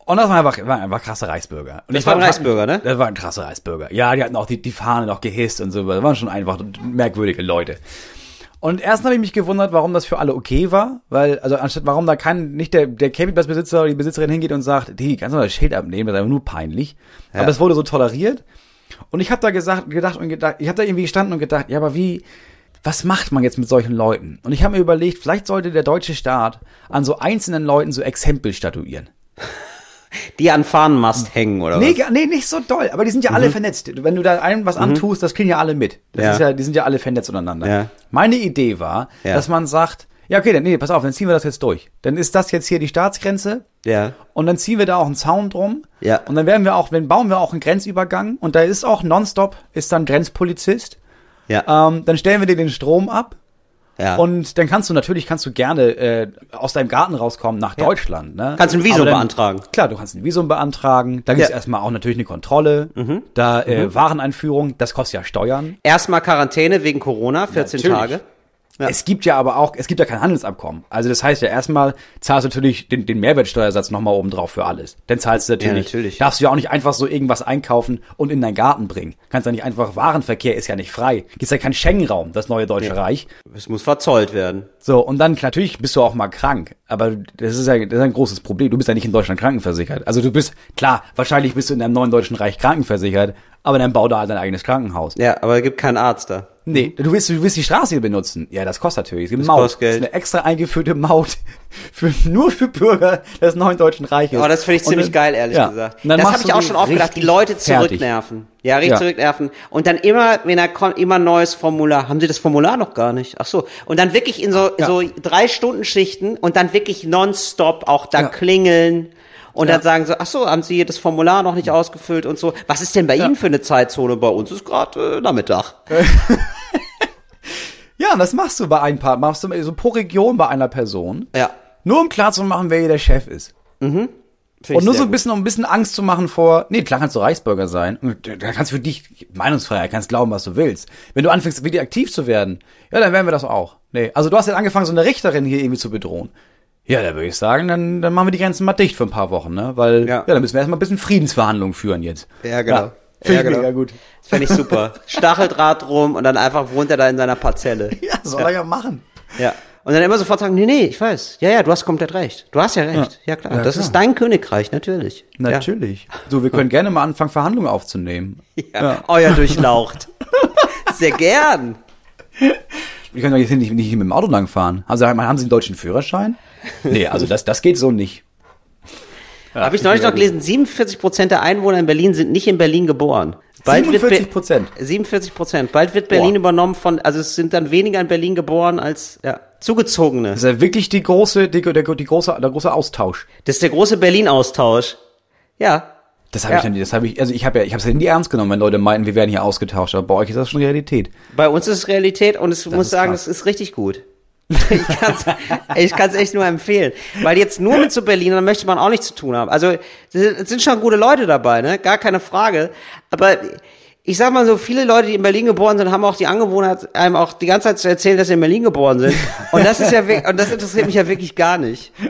Und das war einfach, war einfach krasse Reichsbürger. Und Das waren Reichsbürger, ne? Das waren krasse Reichsbürger. Ja, die hatten auch die, die Fahne noch gehisst und so. Das waren schon einfach merkwürdige Leute. Und erst habe ich mich gewundert, warum das für alle okay war, weil, also anstatt warum da kein, nicht der, der Campingplatzbesitzer oder die Besitzerin hingeht und sagt, die kannst du mal das Schild abnehmen, das ist einfach nur peinlich. Aber es wurde so toleriert. Und ich habe da gesagt, gedacht und gedacht, ich habe da irgendwie gestanden und gedacht, ja, aber wie, was macht man jetzt mit solchen Leuten? Und ich habe mir überlegt, vielleicht sollte der deutsche Staat an so einzelnen Leuten so Exempel statuieren. Die an Fahnenmast hängen, oder Nee, was? nee, nicht so doll, aber die sind ja alle vernetzt. Wenn du da einem was antust, das kriegen ja alle mit. Das Ja. ist ja, die sind ja alle vernetzt untereinander. Ja. Meine Idee war, Ja. dass man sagt, Ja, okay, dann, nee, pass auf, dann ziehen wir das jetzt durch. Dann ist das jetzt hier die Staatsgrenze. Ja. Und dann ziehen wir da auch einen Zaun drum. Ja. Und dann werden wir auch, wenn bauen wir auch einen Grenzübergang. Und da ist auch nonstop, ist dann Grenzpolizist. Ja. Ähm, dann stellen wir dir den Strom ab. Ja. Und dann kannst du natürlich, kannst du gerne äh, aus deinem Garten rauskommen nach Deutschland. Ne? Kannst ein Visum dann, beantragen. Klar, du kannst ein Visum beantragen. Dann gibt's Ja. Mhm. erstmal auch natürlich eine Kontrolle. Da äh, Wareneinführung, das kostet ja Steuern. Erstmal Quarantäne wegen Corona, 14 Natürlich. Tage. Ja. Es gibt ja aber auch, es gibt ja kein Handelsabkommen. Also das heißt ja erstmal zahlst du natürlich den, den Mehrwertsteuersatz nochmal oben drauf für alles. Dann zahlst du natürlich, natürlich. darfst du ja auch nicht einfach so irgendwas einkaufen und in deinen Garten bringen. Kannst ja nicht einfach, Warenverkehr ist ja nicht frei. Gibt's ja kein Schengen-Raum, das neue Deutsche Reich. Es muss verzollt werden. So, und dann natürlich bist du auch mal krank. Aber das ist ja das ist ein großes Problem. Du bist ja nicht in Deutschland krankenversichert. Also du bist, klar, wahrscheinlich bist du in einem neuen Deutschen Reich krankenversichert, aber dann bau da halt dein eigenes Krankenhaus. Ja, aber es gibt keinen Arzt da. Nee, du willst, du willst die Straße hier benutzen. Ja, das kostet natürlich. Es gibt Das Maut. kostet Geld. Das ist eine extra eingeführte Maut für, nur für Bürger des neuen Deutschen Reiches. Oh, das finde ich ziemlich dann- geil, ehrlich ja. gesagt. Das habe ich auch schon oft gedacht, die Leute fertig. zurücknerven. Ja, richtig Ja. zurücknerven. Und dann immer, wenn er kommt, immer ein neues Formular. Haben sie das Formular noch gar nicht? Ach so. Und dann wirklich in so, Ja. so drei Stunden Schichten und dann wirklich nonstop auch da klingeln. Und Ja. dann sagen sie, ach so, haben Sie das Formular noch nicht ausgefüllt und so. Was ist denn bei Ihnen für eine Zeitzone? Bei uns ist gerade äh, Nachmittag. Ja, und das machst du bei ein paar, machst du so pro Region bei einer Person. Ja. Nur um klarzumachen, wer hier der Chef ist. Find ich Und nur so ein bisschen, um ein bisschen Angst zu machen vor, nee, klar kannst du Reichsbürger sein. Da kannst du für dich Meinungsfreiheit, kannst glauben, was du willst. Wenn du anfängst, wirklich aktiv zu werden, ja, dann werden wir das auch. Nee, also du hast jetzt angefangen, so eine Richterin hier irgendwie zu bedrohen. Ja, da würde ich sagen, dann, dann machen wir die Grenzen mal dicht für ein paar Wochen, ne? Weil, ja, Ja. dann müssen wir erstmal ein bisschen Friedensverhandlungen führen jetzt. Ja, genau. Finde Ja, ich genau. mega gut. Das fände ich super. Stacheldraht drum und dann einfach wohnt er da in seiner Parzelle. Ja, soll er ja machen. Ja. Und dann immer sofort sagen, nee, nee, ich weiß. Ja, ja, du hast komplett recht. Du hast ja recht. Ja, klar. Ja, das klar. ist dein Königreich, natürlich. Natürlich. So, wir können gerne mal anfangen, Verhandlungen aufzunehmen. Ja. ja. Euer Durchlaucht. Sehr gern. Wir können doch jetzt nicht, nicht mit dem Auto langfahren. Also haben Sie einen deutschen Führerschein? Nee, also das, das geht so nicht. Habe ich neulich noch gelesen, 47 Prozent der Einwohner in Berlin sind nicht in Berlin geboren. wird 47 Be- Prozent. 47 Prozent. Bald wird Berlin Boah. übernommen von, also es sind dann weniger in Berlin geboren als ja, Zugezogene. Das ist ja wirklich die große, die, der, die große, der große Austausch. Das ist der große Berlin-Austausch. Ja. Das habe Ja. ich dann, das habe ich, also ich habe ja, ich habe es ja nie ernst genommen, wenn Leute meinten, wir werden hier ausgetauscht. Aber bei euch ist das schon Realität. Bei uns ist es Realität und ich muss sagen, krass. es ist richtig gut. ich ich kann's echt nur empfehlen. Weil jetzt nur mit so Berlinern möchte man auch nichts zu tun haben. Also, es sind schon gute Leute dabei, ne? Gar keine Frage. Aber ich sag mal so, viele Leute, die in Berlin geboren sind, haben auch die Angewohnheit, einem auch die ganze Zeit zu erzählen, dass sie in Berlin geboren sind. Und das ist ja und das interessiert mich ja wirklich gar nicht.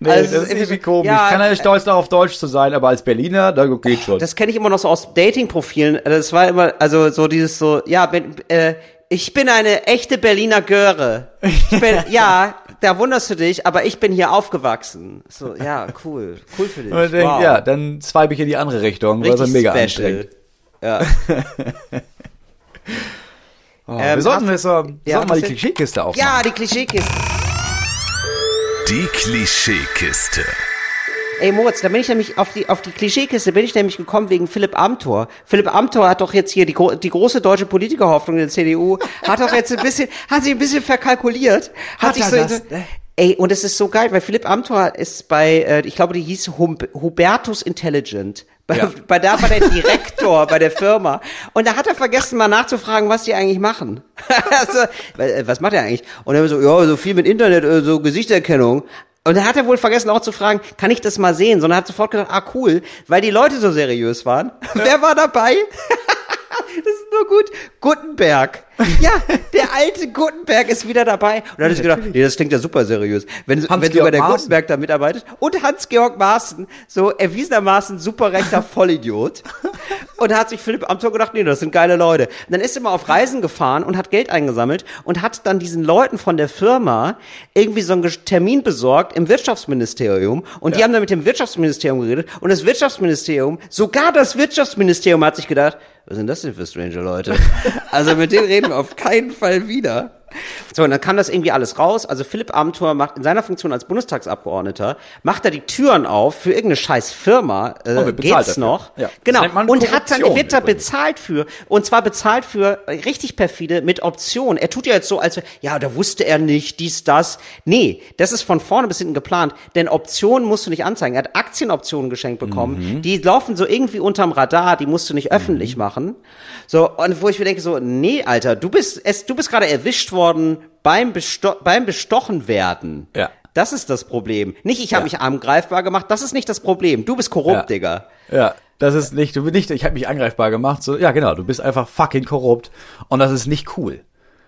Nee, Also, das es ist irgendwie so- komisch. ja, ich kann ja nicht stolz darauf, Deutsch zu sein, aber als Berliner, da geht schon. Das kenne ich immer noch so aus Dating-Profilen. Das war immer, also so dieses so, ja, bin, äh, ich bin eine echte Berliner Göre. Ich bin, ja, da wunderst du dich, aber ich bin hier aufgewachsen. So, ja, cool. Cool für dich. Und denk, wow. Ja, dann swipe ich in die andere Richtung, weil Richtig das mega special. anstrengend. Ja. Oh, Ähm, wir sollten, hast- wir so, Ja, sollten mal die Klischeekiste aufmachen. ja, die Klischeekiste. Die Klischeekiste. Ey Moritz, da bin ich nämlich auf die auf die Klischeekiste bin ich nämlich gekommen wegen Philipp Amthor. Philipp Amthor hat doch jetzt hier die, die große deutsche Politikerhoffnung in der CDU, hat doch jetzt ein bisschen, hat sich ein bisschen verkalkuliert, hat, Hat sich er so, das, ne? Ey, und es ist so geil, weil Philipp Amthor ist bei, äh, ich glaube, die hieß Hum Hubertus Intelligent. Bei, Ja. bei da war der Direktor bei der Firma. Und da hat er vergessen, mal nachzufragen, was die eigentlich machen. also, äh, was macht er eigentlich? Und er so, ja, so viel mit Internet, äh, so Gesichtserkennung. Und da hat er wohl vergessen auch zu fragen, kann ich das mal sehen? Sondern hat sofort gedacht, ah cool, weil die Leute so seriös waren. Wer war dabei? Das ist nur gut. Gutenberg. Ja, der alte Gutenberg ist wieder dabei. Und dann hat er sich gedacht, nee, das klingt ja super seriös. Wenn, wenn Hans-Georg sogar der Maaßen. Gutenberg da mitarbeitet. Und Hans-Georg Maaßen, so erwiesenermaßen super rechter Vollidiot. Und da hat sich Philipp Amthor gedacht, nee, das sind geile Leute. Und dann ist er mal auf Reisen gefahren und hat Geld eingesammelt und hat dann diesen Leuten von der Firma irgendwie so einen Termin besorgt im Wirtschaftsministerium. Und die haben dann mit dem Wirtschaftsministerium geredet. Und das Wirtschaftsministerium, sogar das Wirtschaftsministerium hat sich gedacht, was sind das denn für strange Leute? Also mit denen reden wir auf keinen Fall wieder. So, und dann kam das irgendwie alles raus. Also Philipp Amthor macht in seiner Funktion als Bundestagsabgeordneter, macht er die Türen auf für irgendeine scheiß Firma. Äh, bezahlt geht's dafür. noch? Ja. Genau. Und hat dann, wird da bezahlt für. Und zwar bezahlt für richtig perfide mit Option. Er tut ja jetzt so, als ja, da wusste er nicht, dies, das. Nee, das ist von vorne bis hinten geplant. Denn Optionen musst du nicht anzeigen. Er hat Aktienoptionen geschenkt bekommen. Mhm. Die laufen so irgendwie unterm Radar, die musst du nicht öffentlich machen. So, und wo ich mir denke, so, nee, Alter, du bist es, du bist gerade erwischt worden beim, Besto beim bestochen werden. Ja. Das ist das Problem. Nicht, ich habe mich angreifbar gemacht, das ist nicht das Problem. Du bist korrupt, Ja. Digga. Ja, das ist nicht, du bist nicht, ich habe mich angreifbar gemacht. So, ja, genau, du bist einfach fucking korrupt und das ist nicht cool.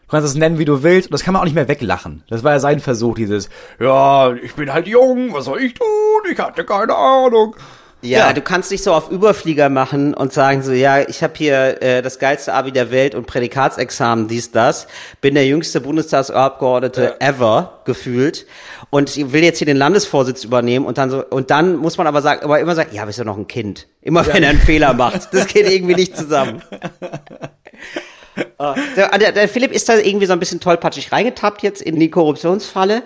Du kannst es nennen, wie du willst, und das kann man auch nicht mehr weglachen. Das war ja sein Versuch, dieses, ja, ich bin halt jung, was soll ich tun? Ich hatte keine Ahnung. Ja, Ja. du kannst nicht so auf Überflieger machen und sagen so, ja, ich habe hier äh, das geilste Abi der Welt und Prädikatsexamen, dies, das, bin der jüngste Bundestagsabgeordnete ever gefühlt und ich will jetzt hier den Landesvorsitz übernehmen und dann so und dann muss man aber sagen, aber immer sagen, ja, bist ja noch ein Kind. Immer wenn er einen Fehler macht, das geht irgendwie nicht zusammen. Der, der, der Philipp ist da irgendwie so ein bisschen tollpatschig reingetappt jetzt in die Korruptionsfalle.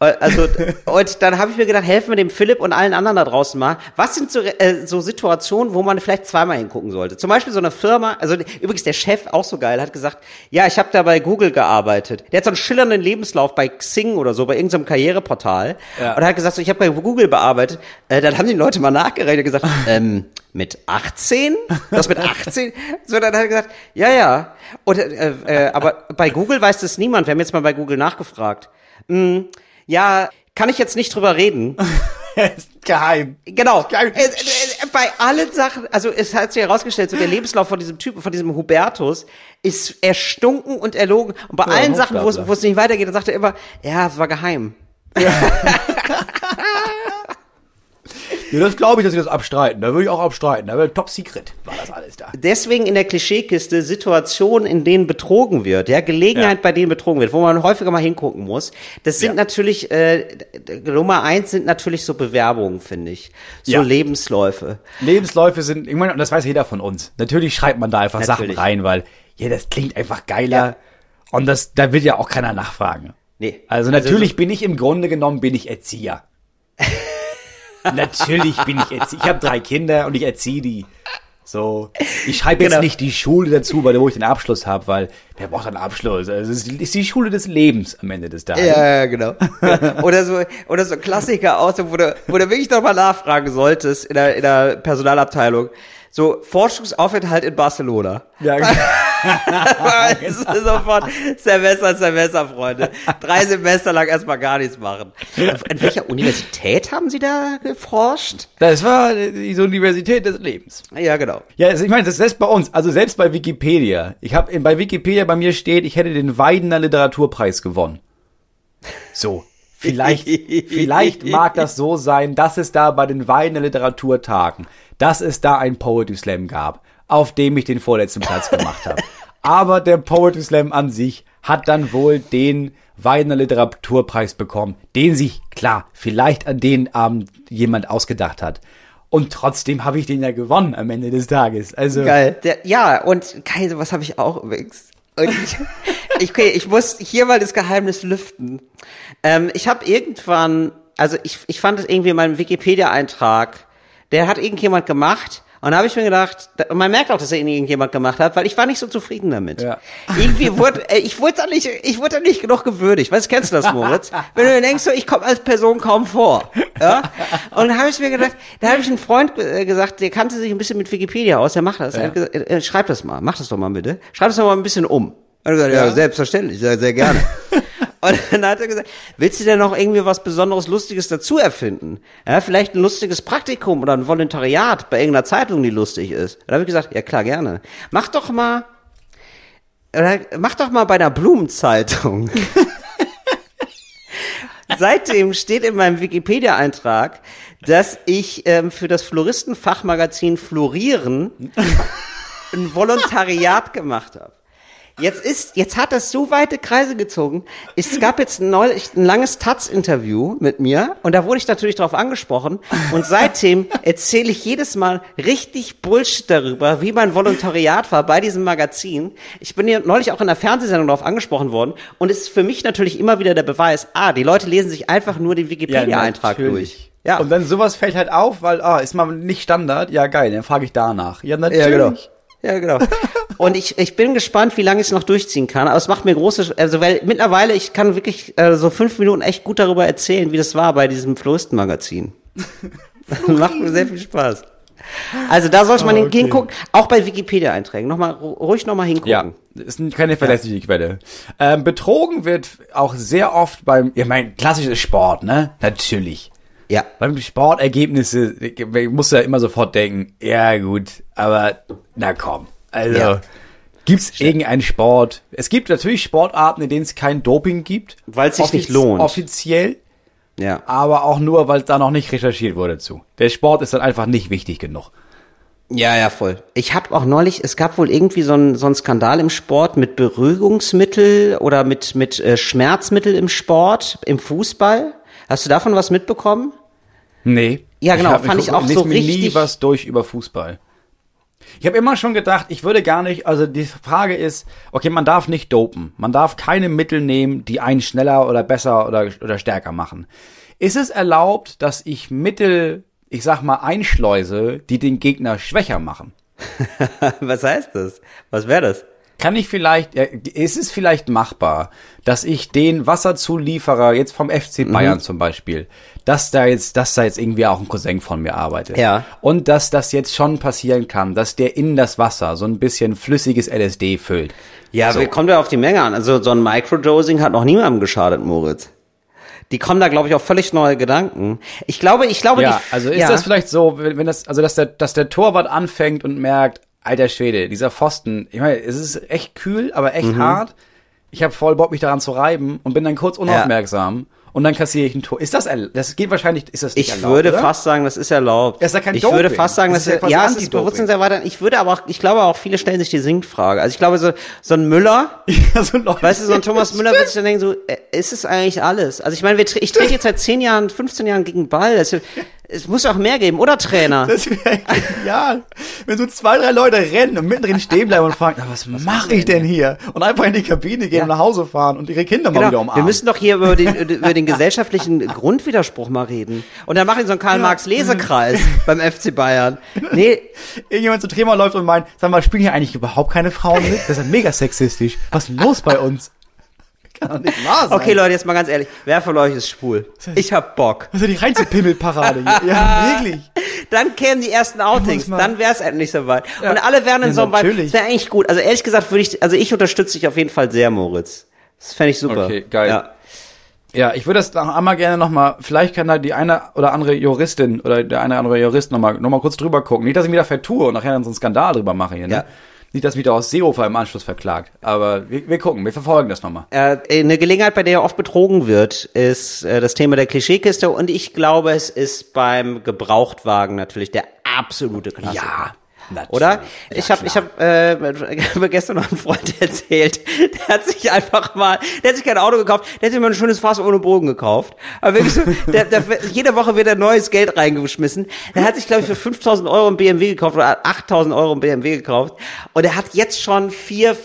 Äh, Also und dann habe ich mir gedacht, helfen wir dem Philipp und allen anderen da draußen mal. Was sind so, äh, so Situationen, wo man vielleicht zweimal hingucken sollte? Zum Beispiel so eine Firma, also übrigens der Chef auch so geil, hat gesagt, ja, ich habe da bei Google gearbeitet. Der hat so einen schillernden Lebenslauf bei Xing oder so, bei irgendeinem Karriereportal Ja. und hat gesagt, so, ich habe bei Google bearbeitet. Äh, dann haben die Leute mal nachgerechnet und gesagt, ähm, mit 18? Das mit 18? So, dann hat er gesagt, ja, ja. Und, äh, äh, aber bei Google weiß das niemand. Wir haben jetzt mal bei Google nachgefragt. Hm, ja, kann ich jetzt nicht drüber reden. geheim. Genau. Geil. Äh, äh, bei allen Sachen, also es hat sich herausgestellt, so der Lebenslauf von diesem Typen, von diesem Hubertus, ist erstunken und erlogen. Und bei allen Sachen, wo es Hochstapler. wo es nicht weitergeht, dann sagt er immer, ja, es war geheim. Ja, das glaube ich, dass sie das abstreiten. Da würde ich auch abstreiten. Da wäre Top Secret, war das alles da. Deswegen in der Klischeekiste Situationen, in denen betrogen wird, ja, Gelegenheit, Ja. bei denen betrogen wird, wo man häufiger mal hingucken muss. Das sind Ja. natürlich, äh, Nummer eins sind natürlich so Bewerbungen, finde ich. So Ja. Lebensläufe. Lebensläufe sind, ich meine, und das weiß jeder von uns. Natürlich schreibt man da einfach Natürlich. Sachen rein, weil, ja, das klingt einfach geiler. Und das, da will ja auch keiner nachfragen. Nee. Also natürlich bin ich im Grunde genommen, bin ich Erzieher. natürlich bin ich Erzieher. Ich habe drei Kinder und ich erziehe die. So, ich schreibe jetzt Genau. nicht die Schule dazu, weil wo ich den Abschluss habe, weil wer braucht einen Abschluss? Also es ist, die Schule des Lebens am Ende des Tages. Ja, genau. Oder so, oder so Klassiker aus, wo du, wo du wirklich noch mal nachfragen solltest in der, in der Personalabteilung. So, Forschungsaufenthalt in Barcelona. Ja, ist sofort Semester, Semester, Freunde. Drei Semester lang erstmal gar nichts machen. An welcher Universität haben Sie da geforscht? das war die Universität des Lebens. Ja, genau. Ja, also ich meine, das ist selbst bei uns, also selbst bei Wikipedia. Ich habe bei Wikipedia bei mir steht, ich hätte den Weidener Literaturpreis gewonnen. So, vielleicht, vielleicht mag das so sein, dass es da bei den Weidener Literaturtagen, dass es da ein Poetry Slam gab, auf dem ich den vorletzten Platz gemacht habe. Aber der Poetry Slam an sich hat dann wohl den Weidener Literaturpreis bekommen, den sich, klar, vielleicht an den Abend jemand ausgedacht hat. Und trotzdem habe ich den ja gewonnen am Ende des Tages. Also Geil. Der, ja, und Kai, was habe ich auch übrigens. Und ich, ich, okay, ich muss hier mal das Geheimnis lüften. Ähm, ich habe irgendwann, also ich, ich fand es irgendwie in meinem Wikipedia-Eintrag, der hat irgendjemand gemacht. Und da habe ich mir gedacht, da- man merkt auch, dass er ihn irgendjemand gemacht hat, weil ich war nicht so zufrieden damit. Ja. Irgendwie wurde, äh, ich wurde da nicht, ich wurde da nicht genug gewürdigt. Weißt, kennst du das, Moritz? Wenn du denkst, so, ich komme als Person kaum vor. Ja? Und da habe ich mir gedacht, da habe ich einen Freund äh, gesagt, der kannte sich ein bisschen mit Wikipedia aus, der macht das. Er hat gesagt, äh, schreib das mal, mach das doch mal bitte. Schreib das doch mal ein bisschen um. Er hat gesagt, ja, selbstverständlich, sehr, sehr gerne. Und dann hat er gesagt, willst du denn noch irgendwie was Besonderes, Lustiges dazu erfinden? Ja, vielleicht ein lustiges Praktikum oder ein Volontariat bei irgendeiner Zeitung, die lustig ist. Dann habe ich gesagt, ja klar, gerne. Mach doch mal, oder mach doch mal bei einer Blumenzeitung. Seitdem steht in meinem Wikipedia-Eintrag, dass ich ähm, für das Floristenfachmagazin Florieren ein Volontariat gemacht habe. Jetzt ist, jetzt hat das so weite Kreise gezogen. Es gab jetzt neulich ein langes Taz-Interview mit mir und da wurde ich natürlich darauf angesprochen und seitdem erzähle ich jedes Mal richtig Bullshit darüber, wie mein Volontariat war bei diesem Magazin. Ich bin hier neulich auch in der Fernsehsendung darauf angesprochen worden und es ist für mich natürlich immer wieder der Beweis, ah, die Leute lesen sich einfach nur den Wikipedia-Eintrag natürlich. durch. Ja. Und dann sowas fällt halt auf, weil, ah, ist mal nicht Standard. Ja, geil, dann frage ich danach. Ja, natürlich. Ja, genau. Ja, genau. Und ich, ich bin gespannt, wie lange ich es noch durchziehen kann. Aber es macht mir große, also weil mittlerweile ich kann wirklich äh, so fünf Minuten echt gut darüber erzählen, wie das war bei diesem Floristen-Magazin. macht mir sehr viel Spaß. Also da sollte man Ah, okay. hingucken, auch bei Wikipedia-Einträgen. Noch mal, ru- ruhig nochmal hingucken. Ja, ist keine verlässliche Quelle. Ähm, betrogen wird auch sehr oft beim, ich meine, klassisches Sport, ne? Natürlich. Ja. Beim Sportergebnisse ich muss ja immer sofort denken, ja gut, aber na komm. Also Ja. gibt's irgendeinen Sport? Es gibt natürlich Sportarten, in denen es kein Doping gibt, Weil es sich nicht lohnt. Offiziell, Ja. aber auch nur, weil da noch nicht recherchiert wurde zu. Der Sport ist dann einfach nicht wichtig genug. Ja, ja, voll. Ich habe auch neulich, es gab wohl irgendwie so einen so einen Skandal im Sport mit Beruhigungsmittel oder mit mit äh, Schmerzmittel im Sport, im Fußball. Hast du davon was mitbekommen? Nee. Ja, genau, hab- fand ich auch lese so mir nie richtig- was durch über Fußball. Ich habe immer schon gedacht, ich würde gar nicht, also die Frage ist, okay, man darf nicht dopen. Man darf keine Mittel nehmen, die einen schneller oder besser oder, oder stärker machen. Ist es erlaubt, dass ich Mittel, ich sag mal, einschleuse, die den Gegner schwächer machen? Was heißt das? Was wäre das? Kann ich vielleicht, ist es vielleicht machbar, dass ich den Wasserzulieferer jetzt vom FC Mhm. Bayern zum Beispiel, dass da jetzt, dass da jetzt irgendwie auch ein Cousin von mir arbeitet. Ja. Und dass das jetzt schon passieren kann, dass der in das Wasser so ein bisschen flüssiges LSD füllt. Ja, So. wir kommen ja auf die Menge an. Also so ein Microdosing hat noch niemandem geschadet, Moritz. Die kommen da, glaube ich, auf völlig neue Gedanken. Ich glaube, ich glaube, Ja, die, also ist ja. das vielleicht so, wenn wenn das, also dass der, dass der Torwart anfängt und merkt, alter Schwede, dieser Pfosten, ich meine, es ist echt kühl, aber echt Mhm. hart. Ich habe voll Bock, mich daran zu reiben und bin dann kurz unaufmerksam und dann kassiere ich ein Tor. Ist das, das geht wahrscheinlich, ist das nicht Ich erlaubt, würde oder? fast sagen, das ist erlaubt. Das ist ja kein ich Doping. würde fast sagen, Das das ist ja ja, es ist Anti-Doping. Bewusstsein sehr weiter. Ich würde aber auch, ich glaube auch, viele stellen sich die Sinkfrage. Also ich glaube, so, so ein Müller, Ja, so Leute- weißt du, so ein Thomas Müller wird sich dann denken, so, äh, ist es eigentlich alles? Also ich meine, wir, ich trete jetzt seit 10 Jahren, 15 Jahren gegen Ball. Das, es muss auch mehr geben, oder Trainer? Das wäre genial. Wenn so zwei, drei Leute rennen und mittendrin stehen bleiben und fragen, "Na, was, mache ich denn hier? Und einfach in die Kabine gehen und nach Hause fahren und ihre Kinder mal wieder Genau. umarmen. Wir müssen doch hier über den, über den gesellschaftlichen Grundwiderspruch mal reden. Und dann machen die so einen Karl-Marx-Lesekreis beim FC Bayern. Nee, Irgendjemand zu Trema läuft und meint, sag mal, spielen hier eigentlich überhaupt keine Frauen mit? Das ist ja mega sexistisch. Was ist denn los bei uns? Kann doch nicht wahr sein. okay Leute, jetzt mal ganz ehrlich. Wer von euch ist schwul? Ich hab Bock. Denn die reinste Pimmelparade hier? Ja, wirklich. Dann kämen die ersten Outings, dann wär's endlich soweit. Ja. Und alle wären in Ja, so einem natürlich. Das wäre eigentlich gut. Also ehrlich gesagt würde ich, also ich unterstütze dich auf jeden Fall sehr, Moritz. Das fände ich super. Okay, geil. Ja. Ja, ich würde das noch einmal gerne nochmal, vielleicht kann da die eine oder andere Juristin oder der eine oder andere Jurist nochmal noch mal kurz drüber gucken. Nicht, dass ich mich da vertue und nachher dann so einen Skandal drüber mache hier, ne? Ja. Nicht, dass mich da aus Seehofer im Anschluss verklagt. Aber wir, wir gucken, wir verfolgen das nochmal. Äh, eine Gelegenheit, bei der oft betrogen wird, ist äh, das Thema der Klischeekiste und ich glaube, es ist beim Gebrauchtwagen natürlich der absolute Klassiker. Ja, natürlich. Oder? ich habe ich hab, äh, mir gestern noch einen Freund erzählt, der hat sich einfach mal, der hat sich kein Auto gekauft, der hat sich mal ein schönes Fass ohne Bogen gekauft. Aber wirklich so, der, der, jede Woche wird da neues Geld reingeschmissen. Der hat sich, glaube ich, für 5000 Euro einen BMW gekauft oder 8000 Euro einen BMW gekauft. Und er hat jetzt schon 4.000,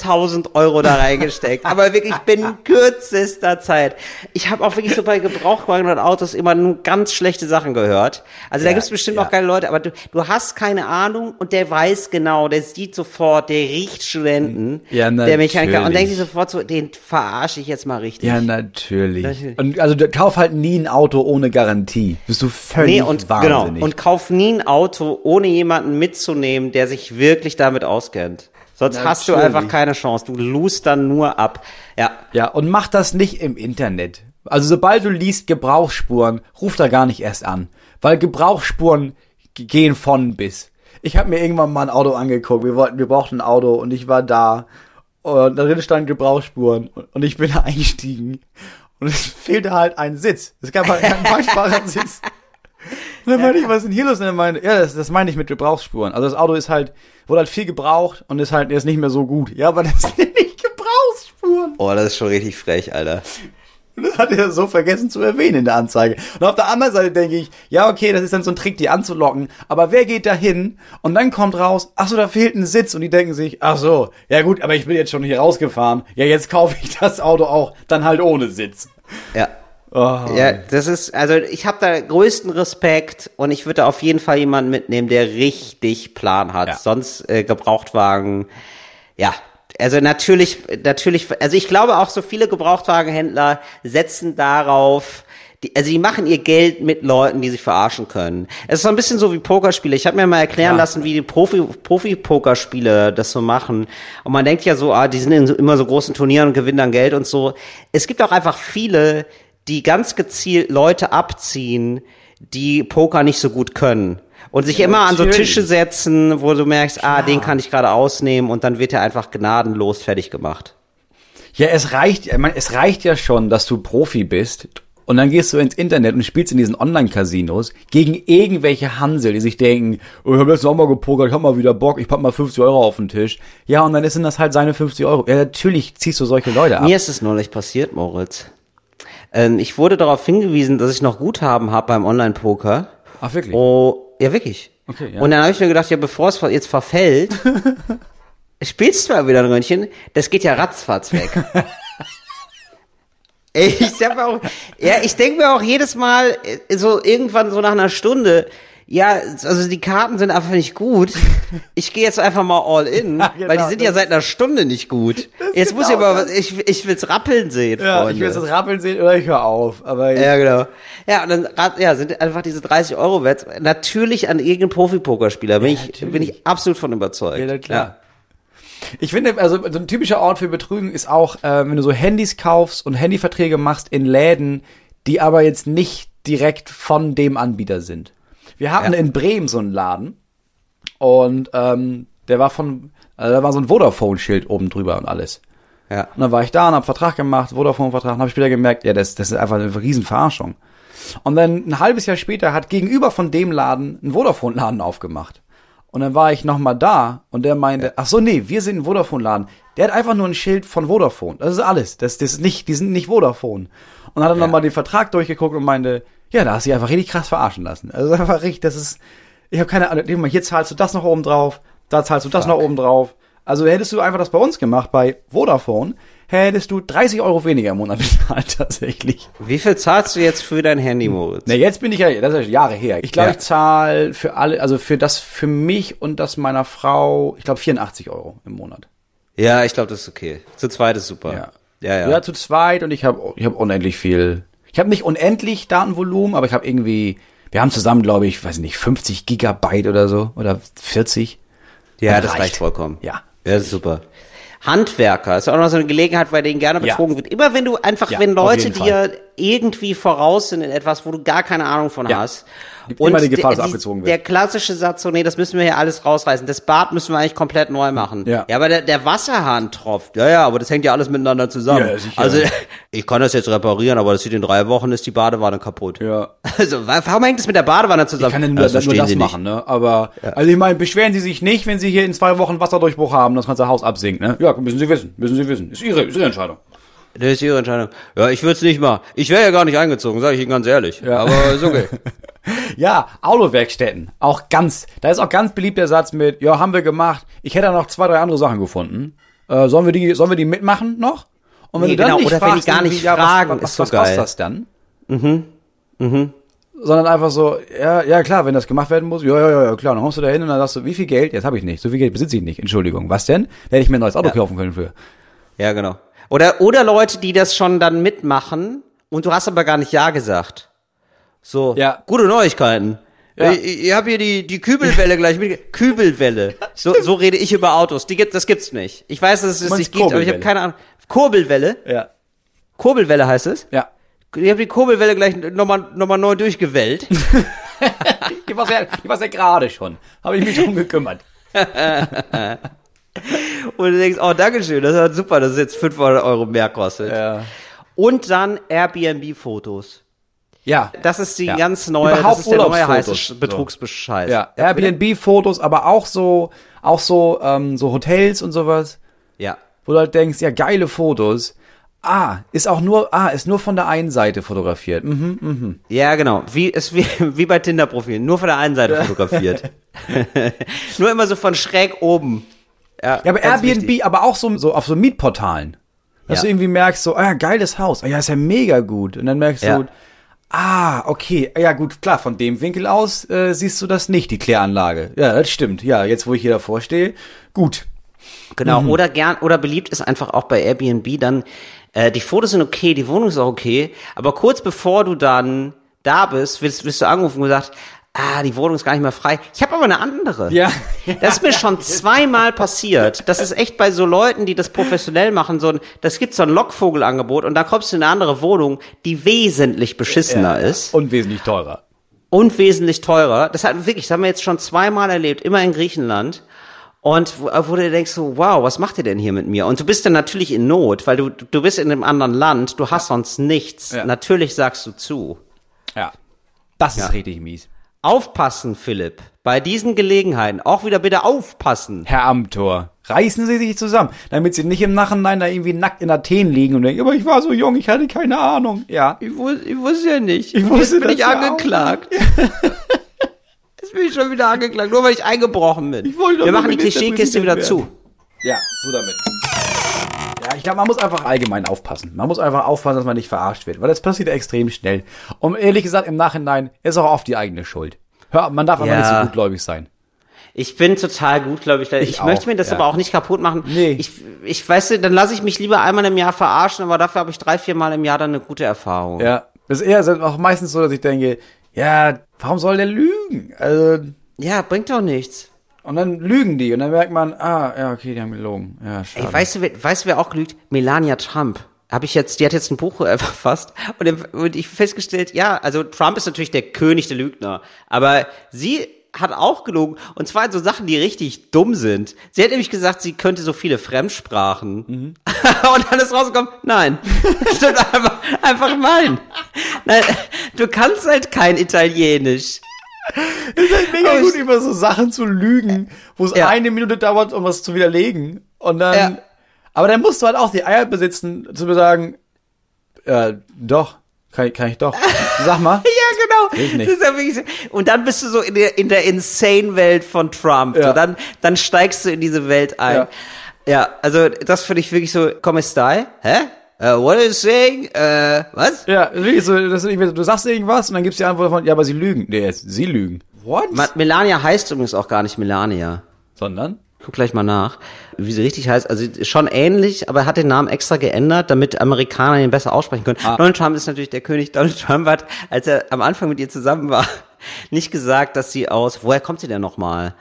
5.000 Euro da reingesteckt. Aber wirklich binnen kürzester Zeit. Ich habe auch wirklich so bei Gebrauchtwagen und Autos immer nur ganz schlechte Sachen gehört. Also da Ja, gibt's bestimmt ja. auch geile Leute, aber du, du hast keine Ahnung und der weiß genau, der sieht sofort, der riecht Studenten, Ja, der Mechaniker und natürlich. denkt sich sofort so, den verarsche ich jetzt mal richtig. Ja, natürlich. Natürlich. Und also kauf halt nie ein Auto ohne Garantie. Bist du völlig Nee, und wahnsinnig. genau. Und kauf nie ein Auto, ohne jemanden mitzunehmen, der sich wirklich damit auskennt. Sonst hast du Natürlich. einfach keine Chance. Du lust dann nur ab. Ja. ja, und mach das nicht im Internet. Also sobald du liest Gebrauchsspuren, ruf da gar nicht erst an. Weil Gebrauchsspuren gehen von bis. Ich habe mir irgendwann mal ein Auto angeguckt. Wir wollten, wir brauchten ein Auto und ich war da. Und da drin standen Gebrauchsspuren. Und- Und ich bin da eingestiegen. Und es fehlte halt ein Sitz. Es gab halt keinen Beifahrersitz. Und dann meinte ich, was ist denn hier los? Und er meinte, ja, das, das meine ich mit Gebrauchsspuren. Also das Auto ist halt, wurde halt viel gebraucht und ist halt jetzt nicht mehr so gut. Ja, aber das sind nicht Gebrauchsspuren. Oh, das ist schon richtig frech, Alter. Und das hat er so vergessen zu erwähnen in der Anzeige. Und auf der anderen Seite denke ich, ja, okay, das ist dann so ein Trick, die anzulocken. Aber wer geht da hin? Und dann kommt raus, ach so, da fehlt ein Sitz. Und die denken sich, ach so, ja gut, aber ich bin jetzt schon hier rausgefahren. Ja, jetzt kaufe ich das Auto auch, dann halt ohne Sitz. Ja. Oh. Ja, das ist, also ich habe da größten Respekt und ich würde auf jeden Fall jemanden mitnehmen, der richtig Plan hat. Ja. Sonst äh, Gebrauchtwagen, ja. Also natürlich, natürlich, also ich glaube auch so viele Gebrauchtwagenhändler setzen darauf, die, also die machen ihr Geld mit Leuten, die sich verarschen können. Es ist so ein bisschen so wie Pokerspiele. Ich habe mir mal erklären Ja. lassen, wie die Profi, Profi-Pokerspiele das so machen. Und man denkt ja so, ah, die sind in so, immer so großen Turnieren und gewinnen dann Geld und so. Es gibt auch einfach viele, die ganz gezielt Leute abziehen, die Poker nicht so gut können. Und sich immer an so natürlich. Tische setzen, wo du merkst, ah, den kann ich gerade ausnehmen und dann wird er einfach gnadenlos fertig gemacht. Ja, es reicht, ich meine, es reicht ja schon, dass du Profi bist. Und dann gehst du ins Internet und spielst in diesen Online-Casinos gegen irgendwelche Hansel, die sich denken, oh, ich habe letztens auch mal gepokert, ich hab mal wieder Bock, ich pack mal 50 Euro auf den Tisch. Ja, und dann sind das halt seine 50 Euro. Ja, natürlich ziehst du solche Leute ab. Mir ist es neulich passiert, Moritz. Ähm, ich wurde darauf hingewiesen, dass ich noch Guthaben habe beim Online-Poker. Ach, wirklich? Oh, ja, wirklich. Okay, ja. Und dann habe ich mir gedacht, ja, bevor es jetzt verfällt, spielst du mal wieder ein Röntchen, das geht ja ratzfatz weg. ich hab auch, ja, ich denke mir auch jedes Mal, äh, so irgendwann so nach einer Stunde, ja, also die Karten sind einfach nicht gut. Ich gehe jetzt einfach mal all in, Ja, genau, weil die sind ja seit einer Stunde nicht gut. Jetzt muss ich genau aber, ich, ich will's rappeln sehen, Ja, Freunde. ich will jetzt das Rappeln sehen oder ich höre auf. Aber Ja, genau. Ja, und dann ja, sind einfach diese 30 Euro wert. Natürlich an irgendeinen Profi-Pokerspieler. Bin, ich, natürlich. bin ich absolut von überzeugt. Ja, klar. Ich finde, also so ein typischer Ort für Betrügen ist auch, äh, wenn du so Handys kaufst und Handyverträge machst in Läden, die aber jetzt nicht direkt von dem Anbieter sind. Wir hatten Ja. in Bremen so einen Laden und ähm, der war von, also da war so ein Vodafone-Schild oben drüber und alles. Ja. Und dann war ich da und hab Vertrag gemacht, Vodafone-Vertrag, und habe später gemerkt, ja, das, das ist einfach eine Riesenverarschung. Und dann ein halbes Jahr später hat gegenüber von dem Laden ein Vodafone-Laden aufgemacht. Und dann war ich nochmal da und der meinte, ach so, nee, wir sind ein Vodafone-Laden. Der hat einfach nur ein Schild von Vodafone. Das ist alles. Das, das ist nicht, die sind nicht Vodafone. Und hat dann nochmal den Vertrag durchgeguckt und meinte, ja, da hast du dich einfach richtig krass verarschen lassen. Also einfach richtig, das ist, ich habe keine Ahnung, hier zahlst du das noch oben drauf, da zahlst du das noch oben drauf. Also hättest du einfach das bei uns gemacht, bei Vodafone, hättest du 30 Euro weniger im Monat bezahlt, tatsächlich. Wie viel zahlst du jetzt für dein Handy, Moritz? Na, jetzt bin ich ja, das ist ja Jahre her. Ich glaube, Ja. ich zahle für alle, also für das, für mich und das meiner Frau, ich glaube 84 Euro im Monat. Ja, ich glaube, das ist okay. Zu zweit ist super. Ja. Ja, ja. Ja, zu zweit und ich habe ich hab unendlich viel. Ich habe nicht unendlich Datenvolumen, aber ich habe irgendwie, wir haben zusammen, glaube ich, weiß nicht, 50 Gigabyte oder so oder 40. Ja, Das das reicht. reicht. vollkommen. Ja. Ja, das ist super. Handwerker ist auch noch so eine Gelegenheit, bei denen gerne Ja. betrogen wird. Immer wenn du einfach, Ja, wenn Leute dir irgendwie voraus sind in etwas, wo du gar keine Ahnung von Ja. hast. Gibt immer die Gefahr, dass der- abgezogen wird. Der klassische Satz, so, nee, das müssen wir hier alles rausreißen. Das Bad müssen wir eigentlich komplett neu machen. Ja. ja aber der, der Wasserhahn tropft. Ja, ja, aber das hängt ja alles miteinander zusammen. Ja, sicher. also, ich kann das jetzt reparieren, aber das sieht in drei Wochen ist die Badewanne kaputt. Ja. Also, wa- warum hängt es mit der Badewanne zusammen? Ich kann ja nur, das nur das machen, ne? Aber, also ich meine, beschweren Sie sich nicht, wenn Sie hier in zwei Wochen Wasserdurchbruch haben, das ganze Haus absinkt, ne? Ja, müssen Sie wissen, müssen Sie wissen. Ist Ihre, ist Ihre Entscheidung. Das ist Ihre Entscheidung. Ja, ich würde es nicht machen. Ich wäre ja gar nicht eingezogen, sage ich Ihnen ganz ehrlich. Ja. Aber ist okay. Ja, Autowerkstätten. Auch ganz, da ist auch ganz beliebt der Satz mit, ja, haben wir gemacht. Ich hätte noch zwei, drei andere Sachen gefunden. Äh, sollen wir die, sollen wir die mitmachen noch? Und wenn Nee, du dann genau, nicht oder wenn die fragst, gar nicht ja, fragen, was, was, ist so was kostet geil. das dann? Mhm, mhm. Sondern einfach so, ja, ja klar, wenn das gemacht werden muss, ja, ja, ja, ja, klar, dann kommst du da hin und dann sagst du, wie viel Geld? Jetzt habe ich nicht, so viel Geld besitze ich nicht, Entschuldigung. Was denn? Hätte ich mir ein neues Auto kaufen können für. Ja, genau. Oder, oder Leute, die das schon dann mitmachen und du hast aber gar nicht Ja gesagt. So, Ja. gute Neuigkeiten. Ja. Ich, ich habe hier die, die Kübelwelle gleich mit. Kübelwelle. So, so rede ich über Autos. Die gibt, das gibt's nicht. Ich weiß, dass es meinst nicht gibt, aber ich habe keine Ahnung. Kurbelwelle? Ja. Kurbelwelle heißt es? Ja. Ich habe die Kurbelwelle gleich nochmal noch mal neu durchgewellt. Ich war's ja, ich war's ja gerade schon. Habe ich mich drum gekümmert. Und du denkst, oh, Dankeschön, das ist super, dass es jetzt 500 Euro mehr kostet. Ja. Und dann Airbnb-Fotos. Ja. Das ist die Ja. ganz neue, Überhaupt das ist der neue heiße so. Betrugsbescheid. Ja, Airbnb-Fotos, aber auch so, auch so, ähm, so Hotels und sowas, Ja. wo du halt denkst, ja, geile Fotos. Ah, ist auch nur, ah, ist nur von der einen Seite fotografiert. Mhm, mhm. Ja, genau. Wie, ist wie, wie bei Tinder-Profilen. Nur von der einen Seite fotografiert. Nur immer so von schräg oben. Ja, Ja, aber Airbnb, wichtig. aber auch so, so auf so Mietportalen. Dass Ja. du irgendwie merkst, so, ah, geiles Haus. Ah, ja, ist ja mega gut. Und dann merkst Ja. du, ah, okay, ja gut, klar, von dem Winkel aus äh, siehst du das nicht, die Kläranlage. Ja, das stimmt. Ja, jetzt wo ich hier davor stehe, gut. Genau, Mhm. oder gern, oder beliebt ist einfach auch bei Airbnb dann, äh, die Fotos sind okay, die Wohnung ist auch okay, aber kurz bevor du dann da bist, wirst, wirst du angerufen und gesagt, ah, die Wohnung ist gar nicht mehr frei. Ich habe aber eine andere. Ja. Das ist mir schon zweimal passiert. Das ist echt bei so Leuten, die das professionell machen, so ein, das gibt so ein Lockvogelangebot und da kommst du in eine andere Wohnung, die wesentlich beschissener ist Und wesentlich teurer. und wesentlich teurer. Das hat wirklich, das haben wir jetzt schon zweimal erlebt, immer in Griechenland. Und wo, wo du denkst so, wow, was macht ihr denn hier mit mir? Und du bist dann natürlich in Not, weil du, du bist in einem anderen Land, du hast sonst nichts. Ja. Natürlich sagst du zu. Ja. Das ist Ja. richtig mies. Aufpassen, Philipp. Bei diesen Gelegenheiten auch wieder bitte aufpassen. Herr Amtor, reißen Sie sich zusammen, damit Sie nicht im Nachhinein da irgendwie nackt in Athen liegen und denken, aber ich war so jung, ich hatte keine Ahnung. Ja. Ich, wus ich wusste ja nicht. Ich wusste Jetzt bin das ich ja angeklagt. Jetzt bin ich schon wieder angeklagt, nur weil ich eingebrochen bin. Ich wollte Wir machen die Klischeekiste wieder Ministerpräsident zu. Ja, so damit. Ja, ich glaube, man muss einfach allgemein aufpassen. Man muss einfach aufpassen, dass man nicht verarscht wird, weil das passiert extrem schnell. Und ehrlich gesagt, im Nachhinein ist auch oft die eigene Schuld. Hör, man darf Ja. nicht so gutgläubig sein. Ich bin total gut, glaube ich. Ich, Ich möchte auch, mir das ja. aber auch nicht kaputt machen. Nee. Ich, ich weiß dann lasse ich mich lieber einmal im Jahr verarschen, aber dafür habe ich drei, vier Mal im Jahr dann eine gute Erfahrung. Ja, das ist eher auch meistens so, dass ich denke, ja, warum soll der lügen? Also, Ja, bringt doch nichts. Und dann lügen die und dann merkt man, ah, ja, okay, die haben gelogen. Ja, schade. Ey, weißt du, wer- weißt du, wer auch lügt? Melania Trump. Habe ich jetzt, die hat jetzt ein Buch äh, verfasst und, im- und ich festgestellt, ja, also Trump ist natürlich der König der Lügner, aber sie hat auch gelogen und zwar in so Sachen, die richtig dumm sind. Sie hat nämlich gesagt, sie könnte so viele Fremdsprachen und dann ist rausgekommen, nein, stimmt einfach, einfach nein. nein. Du kannst halt kein Italienisch. Mega Aber gut, über so Sachen zu lügen, wo es Ja. eine Minute dauert, um was zu widerlegen. Und dann, Ja. aber dann musst du halt auch die Eier besitzen, zu sagen, äh, doch, kann, ich- kann ich doch. Sag mal. Ja, genau. Ich nicht. Das ist ja so. Und dann bist du so in der, in der Insane-Welt von Trump. Ja. So, dann, dann steigst du in diese Welt ein. Ja. Ja, also das finde ich wirklich so, come stai? Hä? Uh, what are you saying? Uh, was? Ja, wirklich so, das du sagst irgendwas und dann gibt's die Antwort von, ja, aber sie lügen. Nee, sie lügen. What? Ma- Melania heißt übrigens auch gar nicht Melania. Sondern? Guck gleich mal nach, wie sie richtig heißt. Also schon ähnlich, aber hat den Namen extra geändert, damit Amerikaner ihn besser aussprechen können. Ah. Donald Trump ist natürlich der König. Donald Trump hat, als er am Anfang mit ihr zusammen war, nicht gesagt, dass sie aus, woher kommt sie denn nochmal?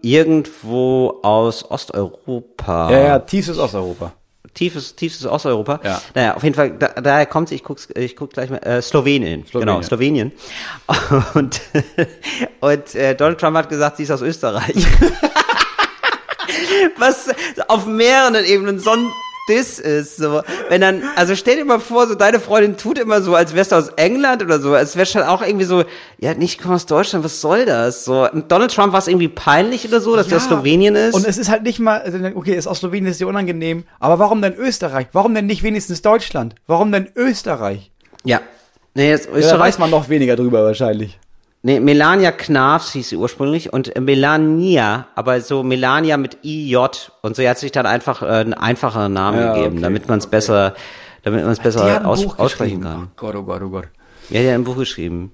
Irgendwo aus Osteuropa. Ja, ja, tiefstes Osteuropa. Tiefes, tiefes Osteuropa. Ja. Naja, auf jeden Fall, da, daher kommt sie, ich guck's, ich guck gleich mal, äh, Slowenien. Genau, Slowenien. Und, und äh, Donald Trump hat gesagt, sie ist aus Österreich. Was auf mehreren Ebenen so ein Diss ist. So. Wenn dann, also stell dir mal vor, so deine Freundin tut immer so, als wärst du aus England oder so. Es wäre schon auch irgendwie so, ja, nicht, ich komme aus Deutschland, was soll das? So, und Donald Trump war es irgendwie peinlich oder so, dass der aus Slowenien ist. Und es ist halt nicht mal, also, okay, ist aus Slowenien ist dir unangenehm, aber warum denn Österreich? Warum denn nicht wenigstens Deutschland? Warum denn Österreich? ja. Nee, jetzt Ja, da Österreich. weiß man noch weniger drüber wahrscheinlich. Nee, Melania Knafs hieß sie ursprünglich und Melania, aber so Melania mit IJ und so er hat sich dann einfach äh, einen einfacheren Namen Ja, gegeben, okay, damit man es besser, damit man es besser aus, aussprechen kann. Oh Gott, oh Gott, oh Gott. Ja, die hat ein Buch geschrieben.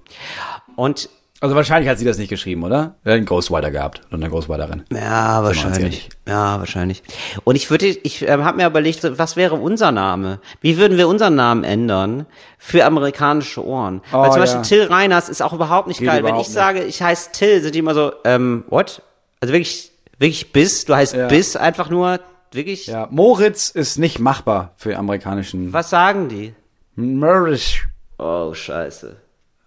Und Also wahrscheinlich hat sie das nicht geschrieben, oder? Er hat einen Ghostwriter gehabt und eine Ghostwriterin. ja, wahrscheinlich. Ja, wahrscheinlich. Und ich würde, ich ähm, habe mir überlegt, was wäre unser Name? Wie würden wir unseren Namen ändern für amerikanische Ohren? Oh, Weil zum Beispiel ja. Till Reiners ist auch überhaupt nicht Geht geil. Wenn überhaupt ich nicht. sage, ich heiße Till, sind die immer so, ähm, what? Also wirklich, wirklich Biss? Du heißt Ja. Biss einfach nur, wirklich? Ja, Moritz ist nicht machbar für amerikanischen. Was sagen die? Moritz. Oh, scheiße.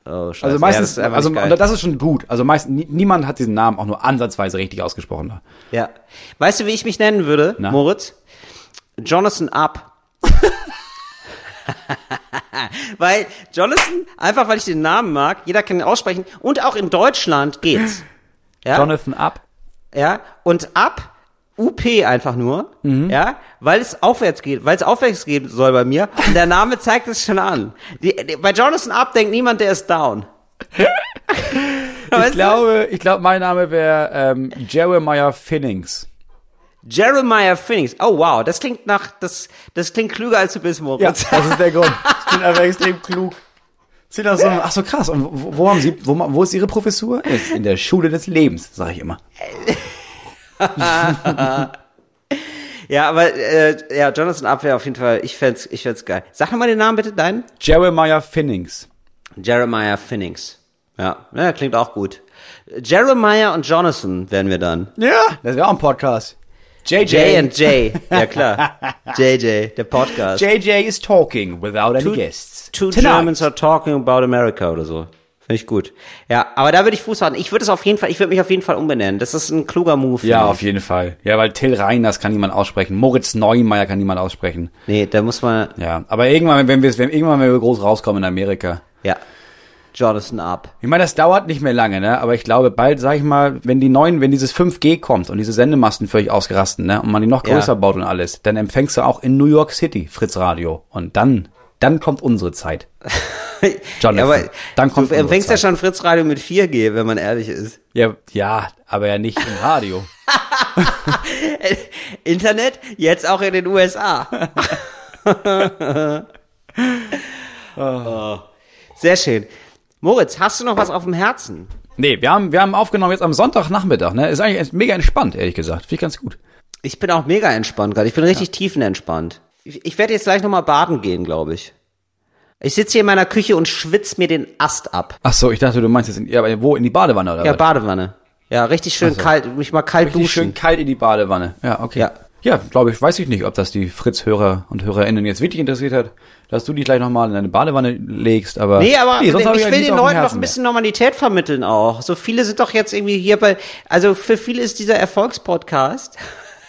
Oh, scheiße. Also Ja, meistens, das ist einfach also geil. das ist schon gut. Also meist, nie, niemand hat diesen Namen auch nur ansatzweise richtig ausgesprochen. Ja. Weißt du, wie ich mich nennen würde, Na? Moritz? Jonathan Up. weil Jonathan, einfach weil ich den Namen mag, jeder kann ihn aussprechen und auch in Deutschland geht's. Ja? Jonathan Up. ja, und ab UP einfach nur, ja, weil es aufwärts geht, weil es aufwärts gehen soll bei mir. Und der Name zeigt es schon an. Die, die, bei Jonathan Up denkt niemand, der ist down. Ich glaube, ich glaube, mein Name wäre ähm, Jeremiah Finnings. Jeremiah Phoenix. Oh wow, das klingt nach, das, das klingt klüger als du bist, Ja, Moritz. das ist der Grund. Ich bin aber extrem klug. Sind das so, ach so krass. Und wo, wo haben Sie, wo, wo ist Ihre Professur? Ist in der Schule des Lebens, sage ich immer. Ja, aber äh, ja, Jonathan wäre auf jeden Fall, ich fänd's, ich fänd's geil. Sag nochmal den Namen bitte, deinen? Jeremiah Finnings. Jeremiah Phoenix. Ja, ja, klingt auch gut. Jeremiah und Jonathan wären wir dann. Ja, das wäre auch ein Podcast. JJ. J and J. Ja klar. JJ, der Podcast. JJ is talking without any Two- guests. Two Tonight. Germans are talking about America oder so. Finde ich gut. Ja, aber da würde ich Fuß halten. Ich würde es auf jeden Fall, ich würde mich auf jeden Fall umbenennen. Das ist ein kluger Move. Ja, auf jeden Fall. Ja, weil Till Reiners kann niemand aussprechen. Moritz Neumeier kann niemand aussprechen. Nee, da muss man, Ja, aber irgendwann, wenn wir, wenn irgendwann, wenn wir groß rauskommen in Amerika. ja. Jonathan Up. Ich meine, das dauert nicht mehr lange, ne? Aber ich glaube, bald, sag ich mal, wenn die neuen, wenn dieses 5G kommt und diese Sendemasten völlig ausgerastet, ne? Und man die noch Ja. größer baut und alles, dann empfängst du auch in New York City Fritz Radio. Und dann, dann kommt unsere Zeit. Jonathan, Ja, aber dann kommt du empfängst ja Zeit. schon Fritz Radio mit 4G, wenn man ehrlich ist. Ja, ja, aber ja nicht im Radio. Internet, jetzt auch in den USA. oh. Sehr schön. Moritz, hast du noch was auf dem Herzen? nee, wir haben, wir haben aufgenommen jetzt am Sonntagnachmittag, ne? Ist eigentlich mega entspannt, ehrlich gesagt. Finde ich ganz gut. Ich bin auch mega entspannt gerade. Ich bin richtig tiefenentspannt. Ich, ich werde jetzt gleich nochmal baden gehen, glaube ich. Ich sitze hier in meiner Küche und schwitz mir den Ast ab. Ach so, ich dachte, du meinst jetzt, in, ja, wo, in die Badewanne oder Ja, was? Badewanne. Ja, richtig schön kalt, mich mal kalt Richtig duschen. schön kalt in die Badewanne. Ja, okay. Ja. Ja, glaube ich, weiß ich nicht, ob das die Fritz-Hörer und HörerInnen jetzt wirklich interessiert hat, dass du dich gleich nochmal in deine Badewanne legst, aber. Nee, aber sonst hab ich will den Leuten noch ein bisschen Normalität vermitteln auch. So viele sind doch jetzt irgendwie hier bei, also für viele ist dieser Erfolgspodcast mehr.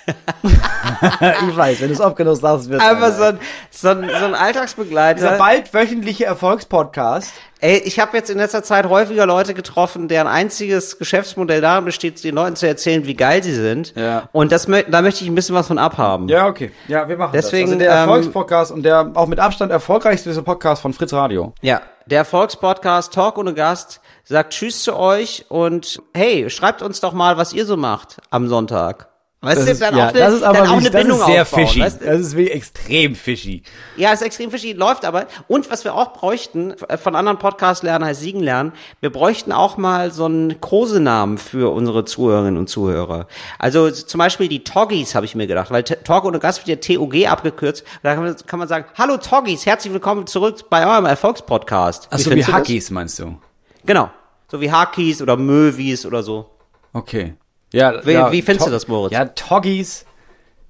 ich weiß, wenn du es oft genug sagst, wird einfach so ein, so ein, so ein Dieser Alltagsbegleiter. bald wöchentliche Erfolgspodcast. Ey, ich habe jetzt in letzter Zeit häufiger Leute getroffen, deren einziges Geschäftsmodell darin besteht, den Leuten zu erzählen, wie geil sie sind. Ja. Und das, da möchte ich ein bisschen was von abhaben. Ja, okay. Ja, wir machen Deswegen, das. Also der ähm, Erfolgspodcast und der auch mit Abstand erfolgreichste Podcast von Fritz Radio. Ja, der Erfolgspodcast Talk ohne Gast sagt Tschüss zu euch und hey, schreibt uns doch mal, was ihr so macht am Sonntag. Weißt Das du, ist, dann ja, auch, eine, das ist aber dann auch eine wirklich- Bindung das ist sehr aufbauen. fishy. Weißt du? Das ist wirklich extrem fishy. Ja, das ist extrem verschieden, läuft aber. Und was wir auch bräuchten, äh, von anderen Podcasts lernen heißt Siegen lernen, wir bräuchten auch mal so einen Kosenamen für unsere Zuhörerinnen und Zuhörer. Also zum Beispiel die Toggies habe ich mir gedacht, weil Talk ohne Gast wird ja TOG abgekürzt. Da kann man, kann man sagen, hallo Toggies, herzlich willkommen zurück bei eurem Erfolgspodcast. Achso, wie das? Hackies meinst du? Genau. So wie Hakis oder Möwis oder so. Okay. Ja, Wie- ja, wie findest du das, Moritz? Ja, Toggies.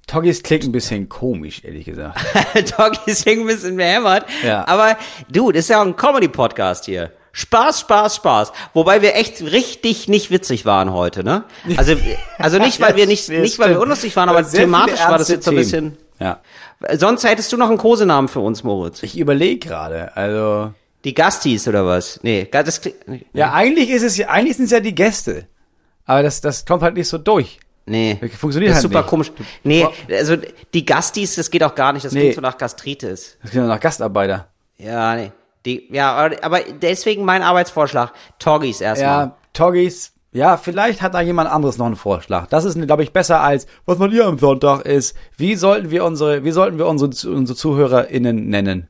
Toggies klingt ein bisschen komisch, ehrlich gesagt. Toggies klingt ein bisschen behämmert. Ja. Aber du, das ist ja auch ein Comedy-Podcast hier. Spaß, Spaß, Spaß. Wobei wir echt richtig nicht witzig waren heute, ne? Also, also nicht, weil wir nicht, nicht, weil wir unlustig waren, Aber thematisch war das jetzt so ein bisschen. Ja. Sonst hättest du noch einen Kosenamen für uns, Moritz. Ich überlege gerade, also. Die Gastis oder was? Nee, das klingt, Ja, eigentlich ist es ja, eigentlich sind es ja die Gäste. Aber das, das kommt halt nicht so durch. nee. Funktioniert das ist halt super nicht. komisch. Nee, also die Gastis, das geht auch gar nicht. Das Nee. klingt so nach Gastritis. Das klingt nach Gastarbeiter. Ja, nee. Die, ja, aber, deswegen mein Arbeitsvorschlag. Toggies erstmal. Ja, Toggies. Ja, vielleicht hat da jemand anderes noch einen Vorschlag. Das ist, glaube ich, besser als, was man hier am Sonntag ist. Wie sollten wir unsere, wie sollten wir unsere, unsere ZuhörerInnen nennen?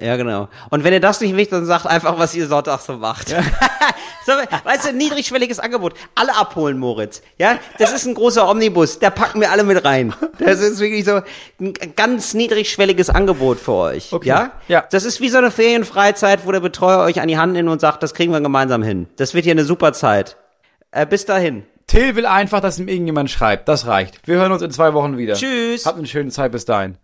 Ja, genau. Und wenn ihr das nicht wisst, dann sagt einfach, was ihr Sonntag so macht. so, weißt du, ein niedrigschwelliges Angebot. Alle abholen, Moritz. Ja, das ist ein großer Omnibus. Da packen wir alle mit rein. Das ist wirklich so ein ganz niedrigschwelliges Angebot für euch. Okay. Ja? Ja. Das ist wie so eine Ferienfreizeit, wo der Betreuer euch an die Hand nimmt und sagt, das kriegen wir gemeinsam hin. Das wird hier eine super Zeit. Äh, bis dahin. Till will einfach, dass ihm irgendjemand schreibt. Das reicht. Wir hören uns in zwei Wochen wieder. Tschüss. Habt eine schöne Zeit bis dahin.